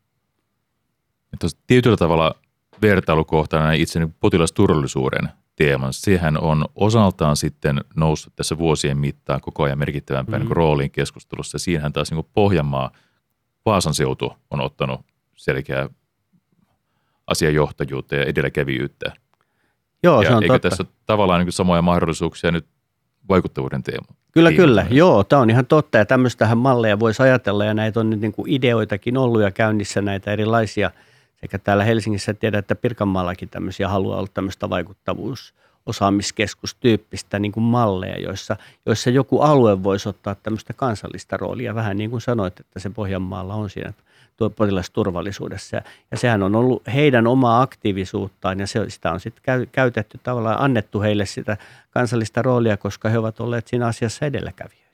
tietyllä tavalla vertailukohtana itse niin potilasturvallisuuden teeman. Sehän on osaltaan sitten noussut tässä vuosien mittaan koko ajan merkittävämpään mm. niin rooliin keskustelussa. Siinähän taas niin Pohjanmaa, Vaasan seutu on ottanut selkeää asiajohtajuutta ja edelläkävijyyttä. Joo, ja se on eikö totta. tässä ole tavallaan niin samoja mahdollisuuksia nyt vaikuttavuuden teema? Kyllä, teema. kyllä. Joo, tämä on ihan totta ja tämmöistähän malleja voisi ajatella ja näitä on nyt niin kuin ideoitakin ollut ja käynnissä näitä erilaisia – sekä täällä Helsingissä tiedän, että Pirkanmaallakin tämmöisiä haluaa olla tämmöistä vaikuttavuus osaamiskeskustyyppistä niin kuin malleja, joissa, joissa joku alue voisi ottaa tämmöistä kansallista roolia, vähän niin kuin sanoit, että se Pohjanmaalla on siinä potilasturvallisuudessa. Ja, ja sehän on ollut heidän omaa aktiivisuuttaan ja se, sitä on sitten käy, käytetty tavallaan, annettu heille sitä kansallista roolia, koska he ovat olleet siinä asiassa edelläkävijöitä.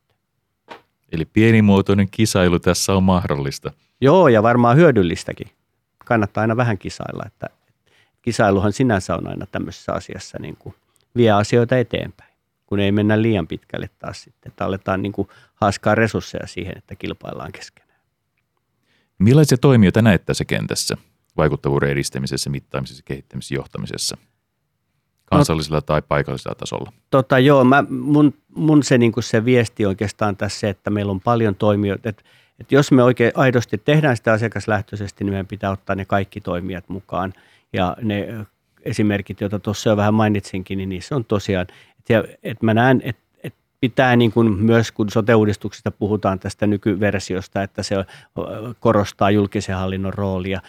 Eli pienimuotoinen kisailu tässä on mahdollista. Joo, ja varmaan hyödyllistäkin kannattaa aina vähän kisailla, että kisailuhan sinänsä on aina tämmöisessä asiassa niin kuin vie asioita eteenpäin, kun ei mennä liian pitkälle taas sitten, että aletaan niin kuin haaskaa resursseja siihen, että kilpaillaan keskenään. Millaisia toimijoita näet tässä kentässä vaikuttavuuden edistämisessä, mittaamisessa, kehittämisessä, johtamisessa? Kansallisella no, tai paikallisella tasolla? Tota, joo, mä, mun, mun se, niin se viesti oikeastaan tässä se, että meillä on paljon toimijoita, että että jos me oikein aidosti tehdään sitä asiakaslähtöisesti, niin meidän pitää ottaa ne kaikki toimijat mukaan. Ja ne esimerkit, joita tuossa jo vähän mainitsinkin, niin niissä on tosiaan, että, että mä näen, että pitää niin kuin myös, kun sote-uudistuksesta puhutaan tästä nykyversiosta, että se korostaa julkisen hallinnon roolia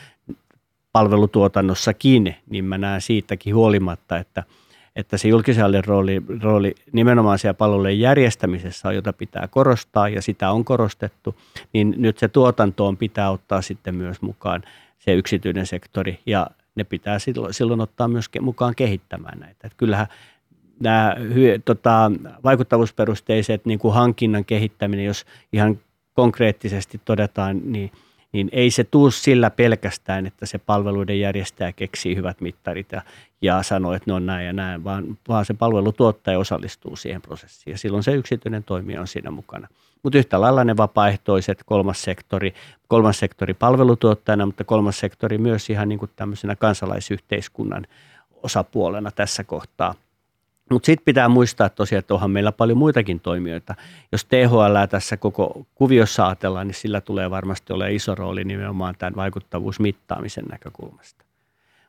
palvelutuotannossakin, niin mä näen siitäkin huolimatta, että – että se julkisen rooli, rooli nimenomaan siellä palvelujen järjestämisessä on, jota pitää korostaa ja sitä on korostettu, niin nyt se tuotantoon pitää ottaa sitten myös mukaan se yksityinen sektori ja ne pitää silloin, silloin ottaa myös mukaan kehittämään näitä. Että kyllähän nämä tota, vaikuttavuusperusteiset niin kuin hankinnan kehittäminen, jos ihan konkreettisesti todetaan, niin – niin ei se tuu sillä pelkästään, että se palveluiden järjestäjä keksii hyvät mittarit ja, ja sanoo, että ne on näin ja näin, vaan, vaan se palvelutuottaja osallistuu siihen prosessiin ja silloin se yksityinen toimija on siinä mukana. Mutta yhtä lailla ne vapaaehtoiset, kolmas sektori, kolmas sektori palvelutuottajana, mutta kolmas sektori myös ihan niin kuin tämmöisenä kansalaisyhteiskunnan osapuolena tässä kohtaa – mutta sitten pitää muistaa tosiaan, että onhan meillä paljon muitakin toimijoita. Jos THL tässä koko kuviossa ajatellaan, niin sillä tulee varmasti ole iso rooli nimenomaan tämän vaikuttavuusmittaamisen näkökulmasta.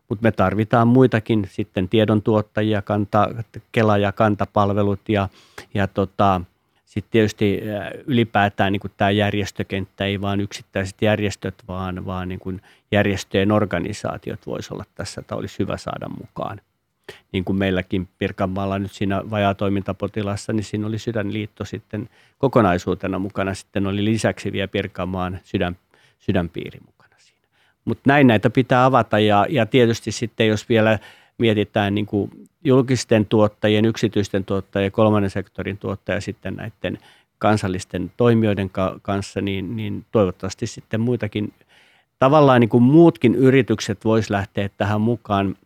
Mutta me tarvitaan muitakin sitten tiedontuottajia, kanta, Kela- ja kantapalvelut ja, ja tota, sitten tietysti ylipäätään niin tämä järjestökenttä, ei vain yksittäiset järjestöt, vaan, vaan niin järjestöjen organisaatiot voisi olla tässä, että olisi hyvä saada mukaan niin kuin meilläkin Pirkanmaalla nyt siinä vajaatoimintapotilassa, niin siinä oli Sydänliitto sitten kokonaisuutena mukana. Sitten oli lisäksi vielä Pirkanmaan sydän, sydänpiiri mukana siinä. Mutta näin näitä pitää avata ja, ja tietysti sitten jos vielä mietitään niin kuin julkisten tuottajien, yksityisten tuottajien, kolmannen sektorin tuottajia sitten näiden kansallisten toimijoiden kanssa, niin, niin toivottavasti sitten muitakin tavallaan niin kuin muutkin yritykset vois lähteä tähän mukaan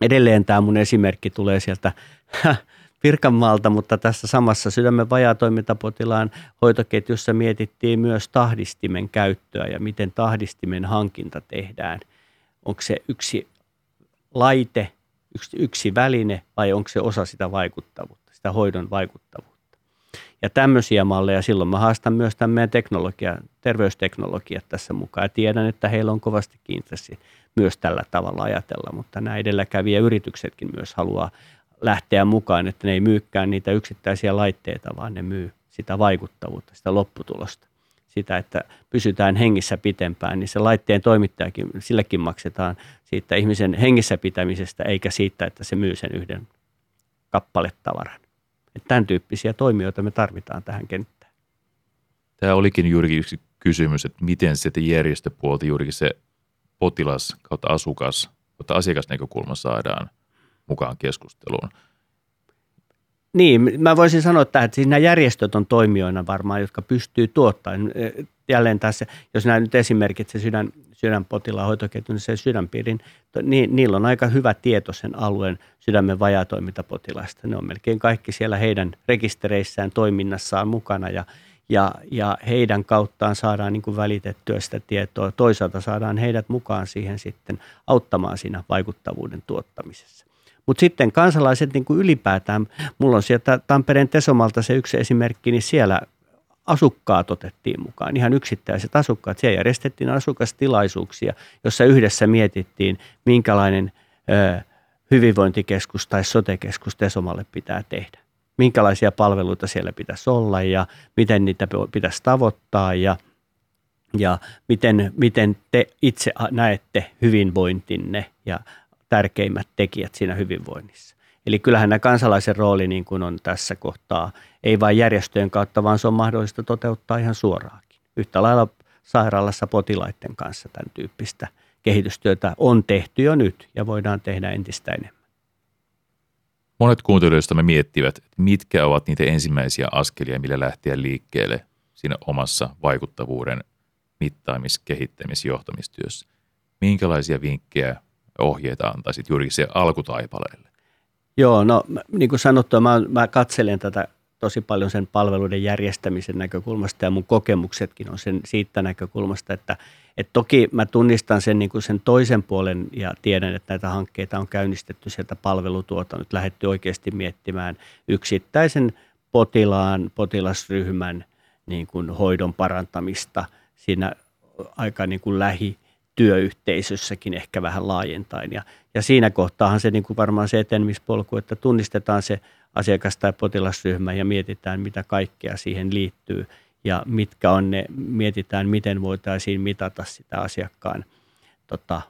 edelleen tämä mun esimerkki tulee sieltä Pirkanmaalta, mutta tässä samassa sydämen vajaatoimintapotilaan hoitoketjussa mietittiin myös tahdistimen käyttöä ja miten tahdistimen hankinta tehdään. Onko se yksi laite, yksi, yksi väline vai onko se osa sitä vaikuttavuutta, sitä hoidon vaikuttavuutta. Ja tämmöisiä malleja, silloin mä haastan myös tämän meidän teknologia, terveysteknologiat tässä mukaan. Ja tiedän, että heillä on kovasti intressi myös tällä tavalla ajatella, mutta nämä edelläkävijä yrityksetkin myös haluaa lähteä mukaan, että ne ei myykään niitä yksittäisiä laitteita, vaan ne myy sitä vaikuttavuutta, sitä lopputulosta. sitä, että pysytään hengissä pitempään, niin se laitteen toimittajakin, sillekin maksetaan siitä ihmisen hengissä pitämisestä, eikä siitä, että se myy sen yhden kappaletavaran. Että tämän tyyppisiä toimijoita me tarvitaan tähän kenttään. Tämä olikin juurikin yksi kysymys, että miten se järjestöpuolta juurikin se potilas kautta asukas kautta asiakasnäkökulma saadaan mukaan keskusteluun. Niin, mä voisin sanoa että, että siis nämä järjestöt on toimijoina varmaan, jotka pystyy tuottamaan. Jälleen tässä, jos nämä nyt esimerkit, se sydän, sydänpotilaan hoitoketju, niin se sydänpiirin, niin niillä on aika hyvä tieto sen alueen sydämen vajatoimintapotilaista. Ne on melkein kaikki siellä heidän rekistereissään toiminnassaan mukana ja, ja, ja heidän kauttaan saadaan niin kuin välitettyä sitä tietoa. Toisaalta saadaan heidät mukaan siihen sitten auttamaan siinä vaikuttavuuden tuottamisessa. Mutta sitten kansalaiset niin kuin ylipäätään, mulla on sieltä Tampereen Tesomalta se yksi esimerkki, niin siellä asukkaat otettiin mukaan, ihan yksittäiset asukkaat. Siellä järjestettiin asukastilaisuuksia, jossa yhdessä mietittiin, minkälainen ö, hyvinvointikeskus tai sotekeskus Tesomalle pitää tehdä. Minkälaisia palveluita siellä pitäisi olla ja miten niitä pitäisi tavoittaa ja, ja miten, miten te itse näette hyvinvointinne ja tärkeimmät tekijät siinä hyvinvoinnissa. Eli kyllähän nämä kansalaisen rooli niin kuin on tässä kohtaa, ei vain järjestöjen kautta, vaan se on mahdollista toteuttaa ihan suoraankin. Yhtä lailla sairaalassa potilaiden kanssa tämän tyyppistä kehitystyötä on tehty jo nyt ja voidaan tehdä entistä enemmän. Monet kuuntelijoista me miettivät, että mitkä ovat niitä ensimmäisiä askelia, millä lähteä liikkeelle siinä omassa vaikuttavuuden mittaamis-, kehittämis-, johtamistyössä. Minkälaisia vinkkejä ohjeita antaisit juuri se alkutaipaleelle? Joo, no niin kuin sanottu, mä, mä katselen tätä tosi paljon sen palveluiden järjestämisen näkökulmasta ja mun kokemuksetkin on sen siitä näkökulmasta, että, että toki mä tunnistan sen, niin kuin sen toisen puolen ja tiedän, että näitä hankkeita on käynnistetty sieltä palvelutuotannosta, lähdetty oikeasti miettimään yksittäisen potilaan, potilasryhmän niin kuin hoidon parantamista siinä aika niin kuin lähi työyhteisössäkin ehkä vähän laajentaen. Ja, ja siinä kohtaahan se niin kuin varmaan se etenemispolku, että tunnistetaan se asiakas- tai potilasryhmä ja mietitään, mitä kaikkea siihen liittyy ja mitkä on ne, mietitään, miten voitaisiin mitata sitä asiakkaan tota,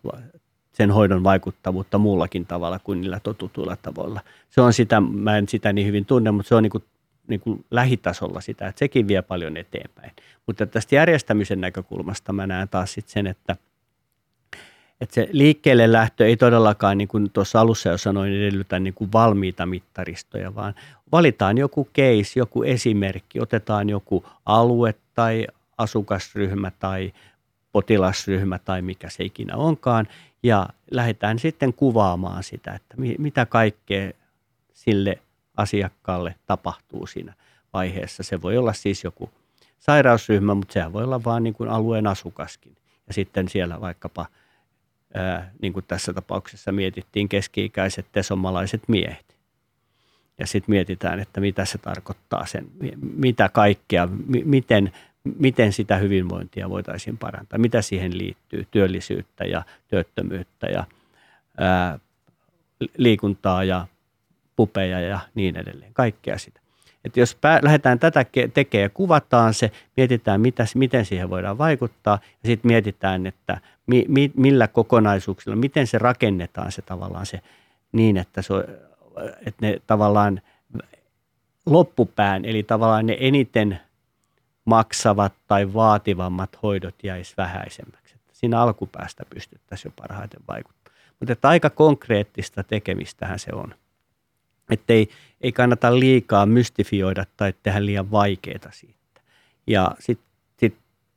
sen hoidon vaikuttavuutta muullakin tavalla kuin niillä totutuilla tavoilla. Se on sitä, mä en sitä niin hyvin tunne, mutta se on niin kuin, niin kuin lähitasolla sitä, että sekin vie paljon eteenpäin. Mutta tästä järjestämisen näkökulmasta mä näen taas sit sen, että – että se liikkeelle lähtö ei todellakaan, niin kuin tuossa alussa jo sanoin, edellytä niin kuin valmiita mittaristoja, vaan valitaan joku case, joku esimerkki, otetaan joku alue tai asukasryhmä tai potilasryhmä tai mikä se ikinä onkaan, ja lähdetään sitten kuvaamaan sitä, että mitä kaikkea sille asiakkaalle tapahtuu siinä vaiheessa. Se voi olla siis joku sairausryhmä, mutta sehän voi olla vain niin alueen asukaskin. Ja sitten siellä vaikkapa – niin kuin tässä tapauksessa mietittiin keski-ikäiset tesomalaiset miehet. Ja sitten mietitään, että mitä se tarkoittaa, sen, mitä kaikkea, miten, miten sitä hyvinvointia voitaisiin parantaa, mitä siihen liittyy, työllisyyttä ja työttömyyttä ja ää, liikuntaa ja pupeja ja niin edelleen, kaikkea sitä. Että jos pää, lähdetään tätä tekemään ja kuvataan se, mietitään mitä, miten siihen voidaan vaikuttaa ja sitten mietitään, että mi, mi, millä kokonaisuuksilla, miten se rakennetaan se tavallaan se niin, että, se, että ne tavallaan loppupään, eli tavallaan ne eniten maksavat tai vaativammat hoidot jäisi vähäisemmäksi. Että siinä alkupäästä pystyttäisiin jo parhaiten vaikuttamaan. Mutta että aika konkreettista tekemistähän se on. Että ei, ei kannata liikaa mystifioida tai tehdä liian vaikeaa siitä. Ja sitten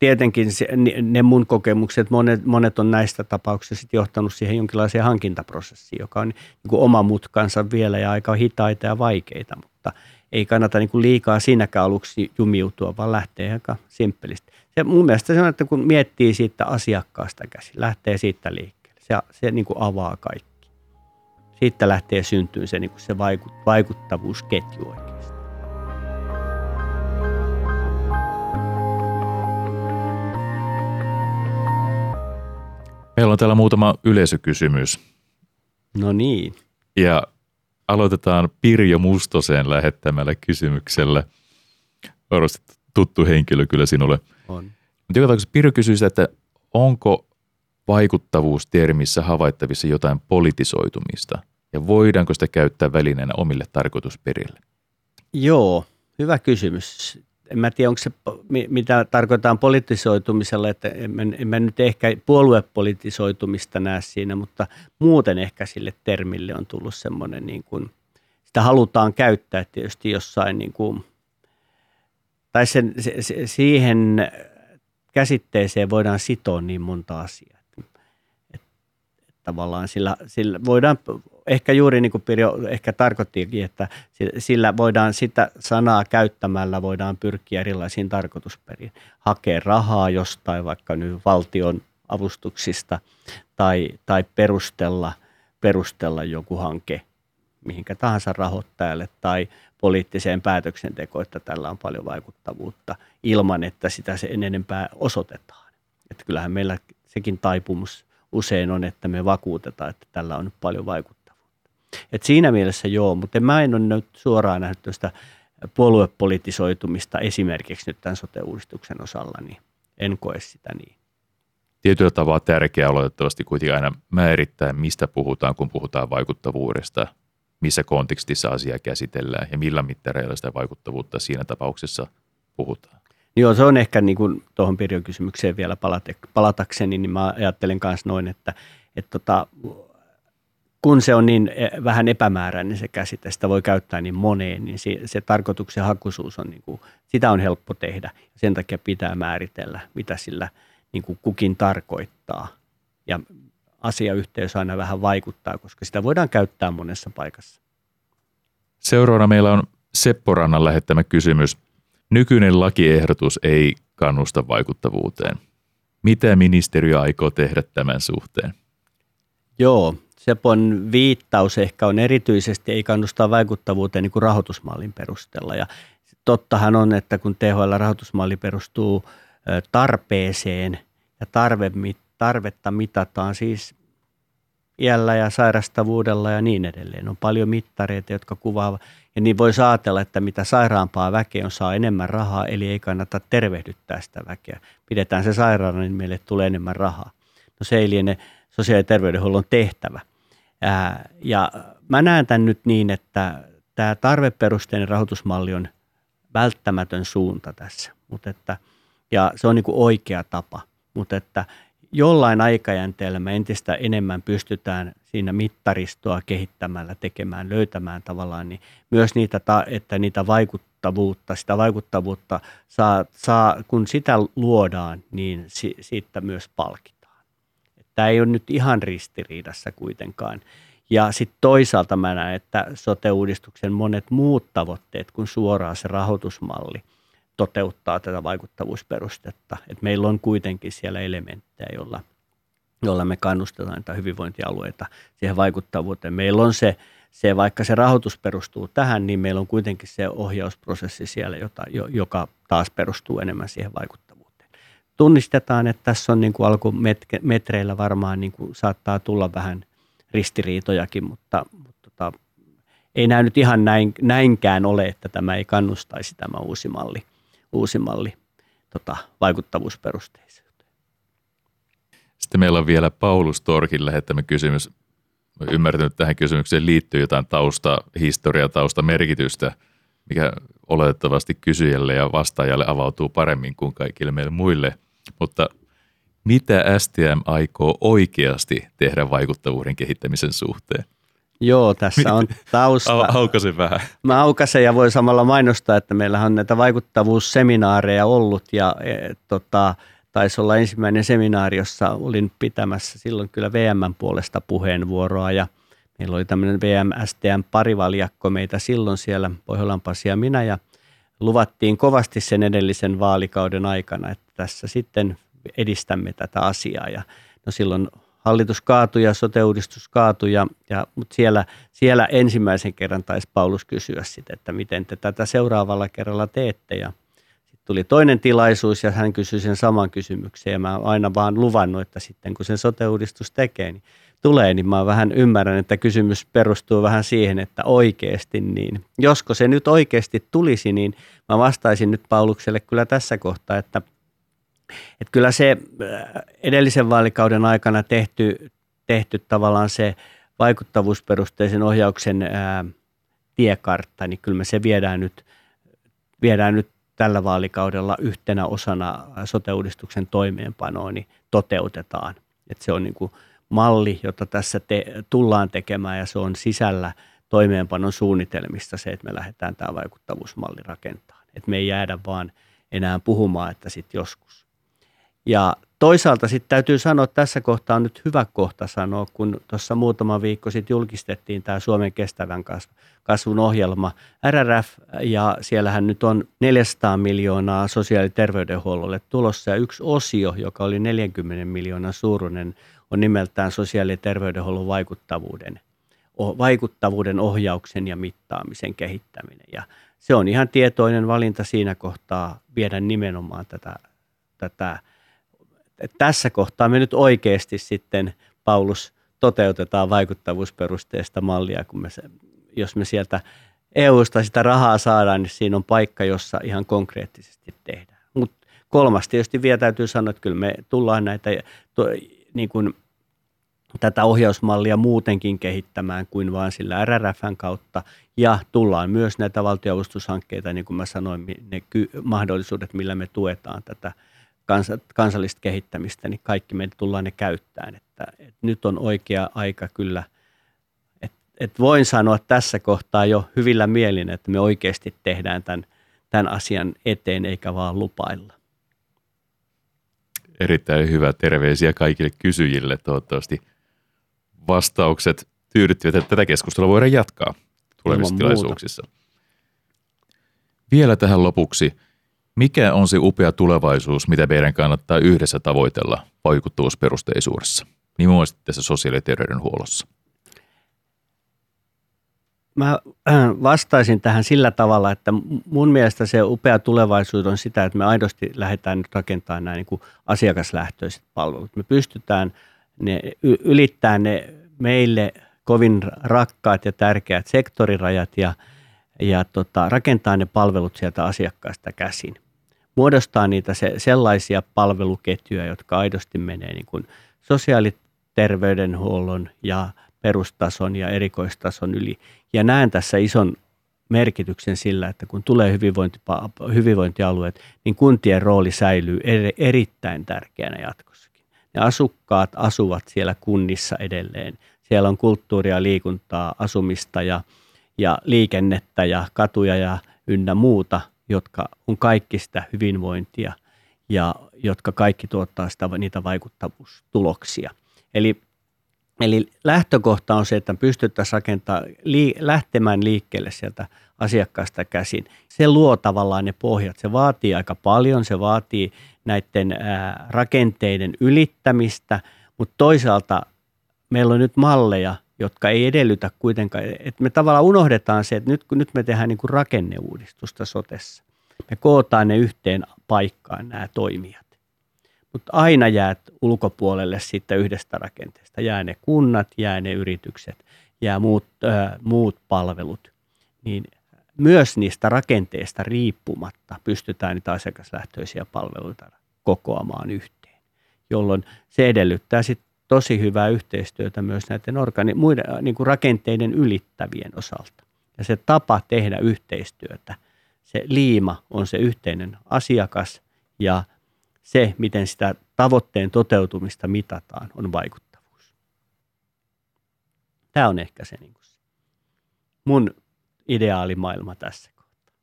tietenkin se, ne mun kokemukset, monet, monet on näistä tapauksista sit johtanut siihen jonkinlaiseen hankintaprosessiin, joka on niin kuin oma mutkansa vielä ja aika hitaita ja vaikeita, mutta ei kannata niin kuin liikaa siinäkään aluksi jumiutua, vaan lähtee aika simppelisti. Se, mun mielestä se on, että kun miettii siitä asiakkaasta käsin, lähtee siitä liikkeelle, se, se niin kuin avaa kaikki. Siitä lähtee syntyyn se, niin se vaikuttavuusketju oikeasti. Meillä on täällä muutama yleisökysymys. No niin. Ja aloitetaan Pirjo Mustosen lähettämällä kysymyksellä. tuttu henkilö kyllä sinulle. On. Mutta joka tapauksessa Pirjo kysyy sitä, että onko vaikuttavuustermissä havaittavissa jotain politisoitumista ja voidaanko sitä käyttää välineenä omille tarkoitusperille? Joo, hyvä kysymys. En mä tiedä, onko se, mitä tarkoitetaan politisoitumisella, että en en mä nyt ehkä puoluepolitisoitumista näe siinä, mutta muuten ehkä sille termille on tullut semmoinen, niin kuin, sitä halutaan käyttää tietysti jossain, niin kuin, tai sen, se, se, siihen käsitteeseen voidaan sitoa niin monta asiaa. Tavallaan sillä, sillä voidaan, ehkä juuri niin kuin Pirjo ehkä tarkoittikin, että sillä voidaan sitä sanaa käyttämällä voidaan pyrkiä erilaisiin tarkoitusperiin. Hakea rahaa jostain vaikka nyt valtion avustuksista tai, tai perustella, perustella joku hanke mihinkä tahansa rahoittajalle tai poliittiseen päätöksentekoon, että tällä on paljon vaikuttavuutta ilman, että sitä se enempää osoitetaan. Että kyllähän meillä sekin taipumus usein on, että me vakuutetaan, että tällä on nyt paljon vaikuttavuutta. Et siinä mielessä joo, mutta mä en ole nyt suoraan nähnyt tuosta puoluepolitisoitumista esimerkiksi nyt tämän sote-uudistuksen osalla, niin en koe sitä niin. Tietyllä tavalla tärkeää oletettavasti kuitenkin aina määrittää, mistä puhutaan, kun puhutaan vaikuttavuudesta – missä kontekstissa asiaa käsitellään ja millä mittareilla sitä vaikuttavuutta siinä tapauksessa puhutaan. Joo, se on ehkä niin kuin tuohon Pirjon kysymykseen vielä palatakseni, niin mä ajattelen myös noin, että, että tota, kun se on niin e, vähän epämääräinen se käsite, sitä voi käyttää niin moneen, niin se, se tarkoituksen hakuisuus on, niin kuin, sitä on helppo tehdä. Sen takia pitää määritellä, mitä sillä niin kuin kukin tarkoittaa. Ja asiayhteys aina vähän vaikuttaa, koska sitä voidaan käyttää monessa paikassa. Seuraavana meillä on Seppo Rannan lähettämä kysymys. Nykyinen lakiehdotus ei kannusta vaikuttavuuteen. Mitä ministeriö aikoo tehdä tämän suhteen? Joo, Sepon viittaus ehkä on erityisesti ei kannustaa vaikuttavuuteen niin kuin rahoitusmallin perusteella. Ja tottahan on, että kun THL-rahoitusmalli perustuu tarpeeseen ja tarve, tarvetta mitataan siis iällä ja sairastavuudella ja niin edelleen. On paljon mittareita, jotka kuvaavat, ja niin voi ajatella, että mitä sairaampaa väkeä on, saa enemmän rahaa, eli ei kannata tervehdyttää sitä väkeä. Pidetään se sairaana, niin meille tulee enemmän rahaa. No se ei liene sosiaali- ja terveydenhuollon tehtävä. Ää, ja mä näen tämän nyt niin, että tämä tarveperusteinen rahoitusmalli on välttämätön suunta tässä, mutta että, ja se on niin kuin oikea tapa, mutta että jollain aikajänteellä me entistä enemmän pystytään siinä mittaristoa kehittämällä tekemään, löytämään tavallaan, niin myös niitä, että niitä vaikuttavuutta, sitä vaikuttavuutta saa, saa kun sitä luodaan, niin si, siitä myös palkitaan. Tämä ei ole nyt ihan ristiriidassa kuitenkaan. Ja sitten toisaalta mä näen, että sote-uudistuksen monet muut tavoitteet kuin suoraan se rahoitusmalli – toteuttaa tätä vaikuttavuusperustetta. Et meillä on kuitenkin siellä elementtejä, joilla, joilla me kannustetaan näitä hyvinvointialueita siihen vaikuttavuuteen. Meillä on se, se, vaikka se rahoitus perustuu tähän, niin meillä on kuitenkin se ohjausprosessi siellä, jota, joka taas perustuu enemmän siihen vaikuttavuuteen. Tunnistetaan, että tässä on niin kuin alkumetreillä varmaan niin kuin saattaa tulla vähän ristiriitojakin, mutta, mutta tota, ei näy nyt ihan näin, näinkään ole, että tämä ei kannustaisi tämä uusi malli uusi malli tota, vaikuttavuusperusteisuuteen. Sitten meillä on vielä Paulus Torkin lähettämä kysymys. Olen ymmärtänyt, että tähän kysymykseen liittyy jotain tausta, historia, tausta, merkitystä, mikä oletettavasti kysyjälle ja vastaajalle avautuu paremmin kuin kaikille meille muille. Mutta mitä STM aikoo oikeasti tehdä vaikuttavuuden kehittämisen suhteen? Joo, tässä on (laughs) tausta. Aukasin vähän. Mä aukasen ja voi samalla mainostaa, että meillä on näitä vaikuttavuusseminaareja ollut ja e, tota, taisi olla ensimmäinen seminaari, jossa olin pitämässä silloin kyllä VMn puolesta puheenvuoroa. Ja meillä oli tämmöinen VM-STM parivaljakko meitä silloin siellä Pohjolan Pasi ja minä. Ja luvattiin kovasti sen edellisen vaalikauden aikana, että tässä sitten edistämme tätä asiaa. Ja no silloin hallitus kaatui ja sote-uudistus kaatui, ja, ja, mutta siellä, siellä ensimmäisen kerran taisi Paulus kysyä sitten, että miten te tätä seuraavalla kerralla teette. Ja tuli toinen tilaisuus ja hän kysyi sen saman kysymyksen ja mä aina vaan luvannut, että sitten kun sen sote-uudistus tekee, niin tulee, niin mä vähän ymmärrän, että kysymys perustuu vähän siihen, että oikeasti niin. Josko se nyt oikeasti tulisi, niin mä vastaisin nyt Paulukselle kyllä tässä kohtaa, että, että kyllä se äh, edellisen vaalikauden aikana tehty, tehty tavallaan se vaikuttavuusperusteisen ohjauksen ää, tiekartta, niin kyllä me se viedään nyt, viedään nyt tällä vaalikaudella yhtenä osana sote-uudistuksen toimeenpanoa, niin toteutetaan. Että se on niin kuin malli, jota tässä te, tullaan tekemään ja se on sisällä toimeenpanon suunnitelmista se, että me lähdetään tämä vaikuttavuusmalli rakentamaan. Että me ei jäädä vaan enää puhumaan, että sitten joskus. Ja toisaalta sitten täytyy sanoa, että tässä kohtaa on nyt hyvä kohta sanoa, kun tuossa muutama viikko sitten julkistettiin tämä Suomen kestävän kasvun ohjelma RRF, ja siellähän nyt on 400 miljoonaa sosiaali- ja terveydenhuollolle tulossa, ja yksi osio, joka oli 40 miljoonan suuruinen, on nimeltään sosiaali- ja terveydenhuollon vaikuttavuuden, vaikuttavuuden ohjauksen ja mittaamisen kehittäminen. Ja se on ihan tietoinen valinta siinä kohtaa viedä nimenomaan tätä, tätä että tässä kohtaa me nyt oikeasti sitten, Paulus, toteutetaan vaikuttavuusperusteista mallia, kun me se, jos me sieltä EUsta sitä rahaa saadaan, niin siinä on paikka, jossa ihan konkreettisesti tehdään. Mutta kolmas tietysti vielä täytyy sanoa, että kyllä me tullaan näitä to, niin kuin, tätä ohjausmallia muutenkin kehittämään kuin vain sillä RRFn kautta. Ja tullaan myös näitä valtioavustushankkeita, niin kuin mä sanoin, ne ky- mahdollisuudet, millä me tuetaan tätä kansallista kehittämistä, niin kaikki me tullaan ne käyttämään. Että, että nyt on oikea aika kyllä, että, että voin sanoa tässä kohtaa jo hyvillä mielin, että me oikeasti tehdään tämän, tämän asian eteen eikä vaan lupailla. Erittäin hyvä terveisiä kaikille kysyjille. Toivottavasti vastaukset tyydyttivät, että tätä keskustelua voidaan jatkaa tulevissa tilaisuuksissa. Vielä tähän lopuksi – mikä on se upea tulevaisuus, mitä meidän kannattaa yhdessä tavoitella vaikuttavuusperusteisuudessa, nimenomaan tässä sosiaali- ja terveydenhuollossa? Mä äh, vastaisin tähän sillä tavalla, että mun mielestä se upea tulevaisuus on sitä, että me aidosti lähdetään nyt rakentamaan nämä niin kuin asiakaslähtöiset palvelut. Me pystytään ne, ylittämään ne meille kovin rakkaat ja tärkeät sektorirajat ja, ja tota, rakentaa ne palvelut sieltä asiakkaasta käsin muodostaa niitä se, sellaisia palveluketjuja, jotka aidosti menee niin kuin sosiaaliterveydenhuollon ja perustason ja erikoistason yli. Ja näen tässä ison merkityksen sillä, että kun tulee hyvinvointialueet, niin kuntien rooli säilyy erittäin tärkeänä jatkossakin. Ne asukkaat asuvat siellä kunnissa edelleen. Siellä on kulttuuria, liikuntaa, asumista ja, ja liikennettä ja katuja ja ynnä muuta, jotka on kaikki sitä hyvinvointia ja jotka kaikki tuottaa sitä, niitä vaikuttavuustuloksia. Eli, eli lähtökohta on se, että pystyttäisiin rakentamaan, lii, lähtemään liikkeelle sieltä asiakkaasta käsin. Se luo tavallaan ne pohjat. Se vaatii aika paljon, se vaatii näiden ää, rakenteiden ylittämistä, mutta toisaalta meillä on nyt malleja, jotka ei edellytä kuitenkaan, että me tavallaan unohdetaan se, että nyt, nyt me tehdään niin kuin rakenneuudistusta sotessa. Me kootaan ne yhteen paikkaan nämä toimijat. Mutta aina jäät ulkopuolelle siitä yhdestä rakenteesta. Jää ne kunnat, jää ne yritykset, jää muut, äh, muut palvelut. Niin myös niistä rakenteista riippumatta pystytään niitä asiakaslähtöisiä palveluita kokoamaan yhteen, jolloin se edellyttää sitten tosi hyvää yhteistyötä myös näiden organi- muiden äh, niin kuin rakenteiden ylittävien osalta. Ja se tapa tehdä yhteistyötä, se liima on se yhteinen asiakas ja se, miten sitä tavoitteen toteutumista mitataan, on vaikuttavuus. Tämä on ehkä se niin kuin mun ideaalimaailma tässä kohtaa.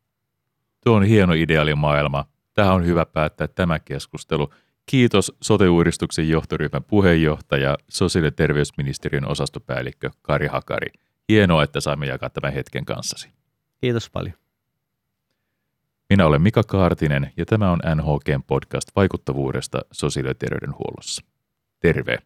Tuo on hieno ideaalimaailma. Tähän on hyvä päättää tämä keskustelu. Kiitos sote-uudistuksen johtoryhmän puheenjohtaja, sosiaali- ja terveysministeriön osastopäällikkö Kari Hakari. Hienoa, että saimme jakaa tämän hetken kanssasi. Kiitos paljon. Minä olen Mika Kaartinen ja tämä on NHKn podcast vaikuttavuudesta sosiaali- ja terveydenhuollossa. Terve!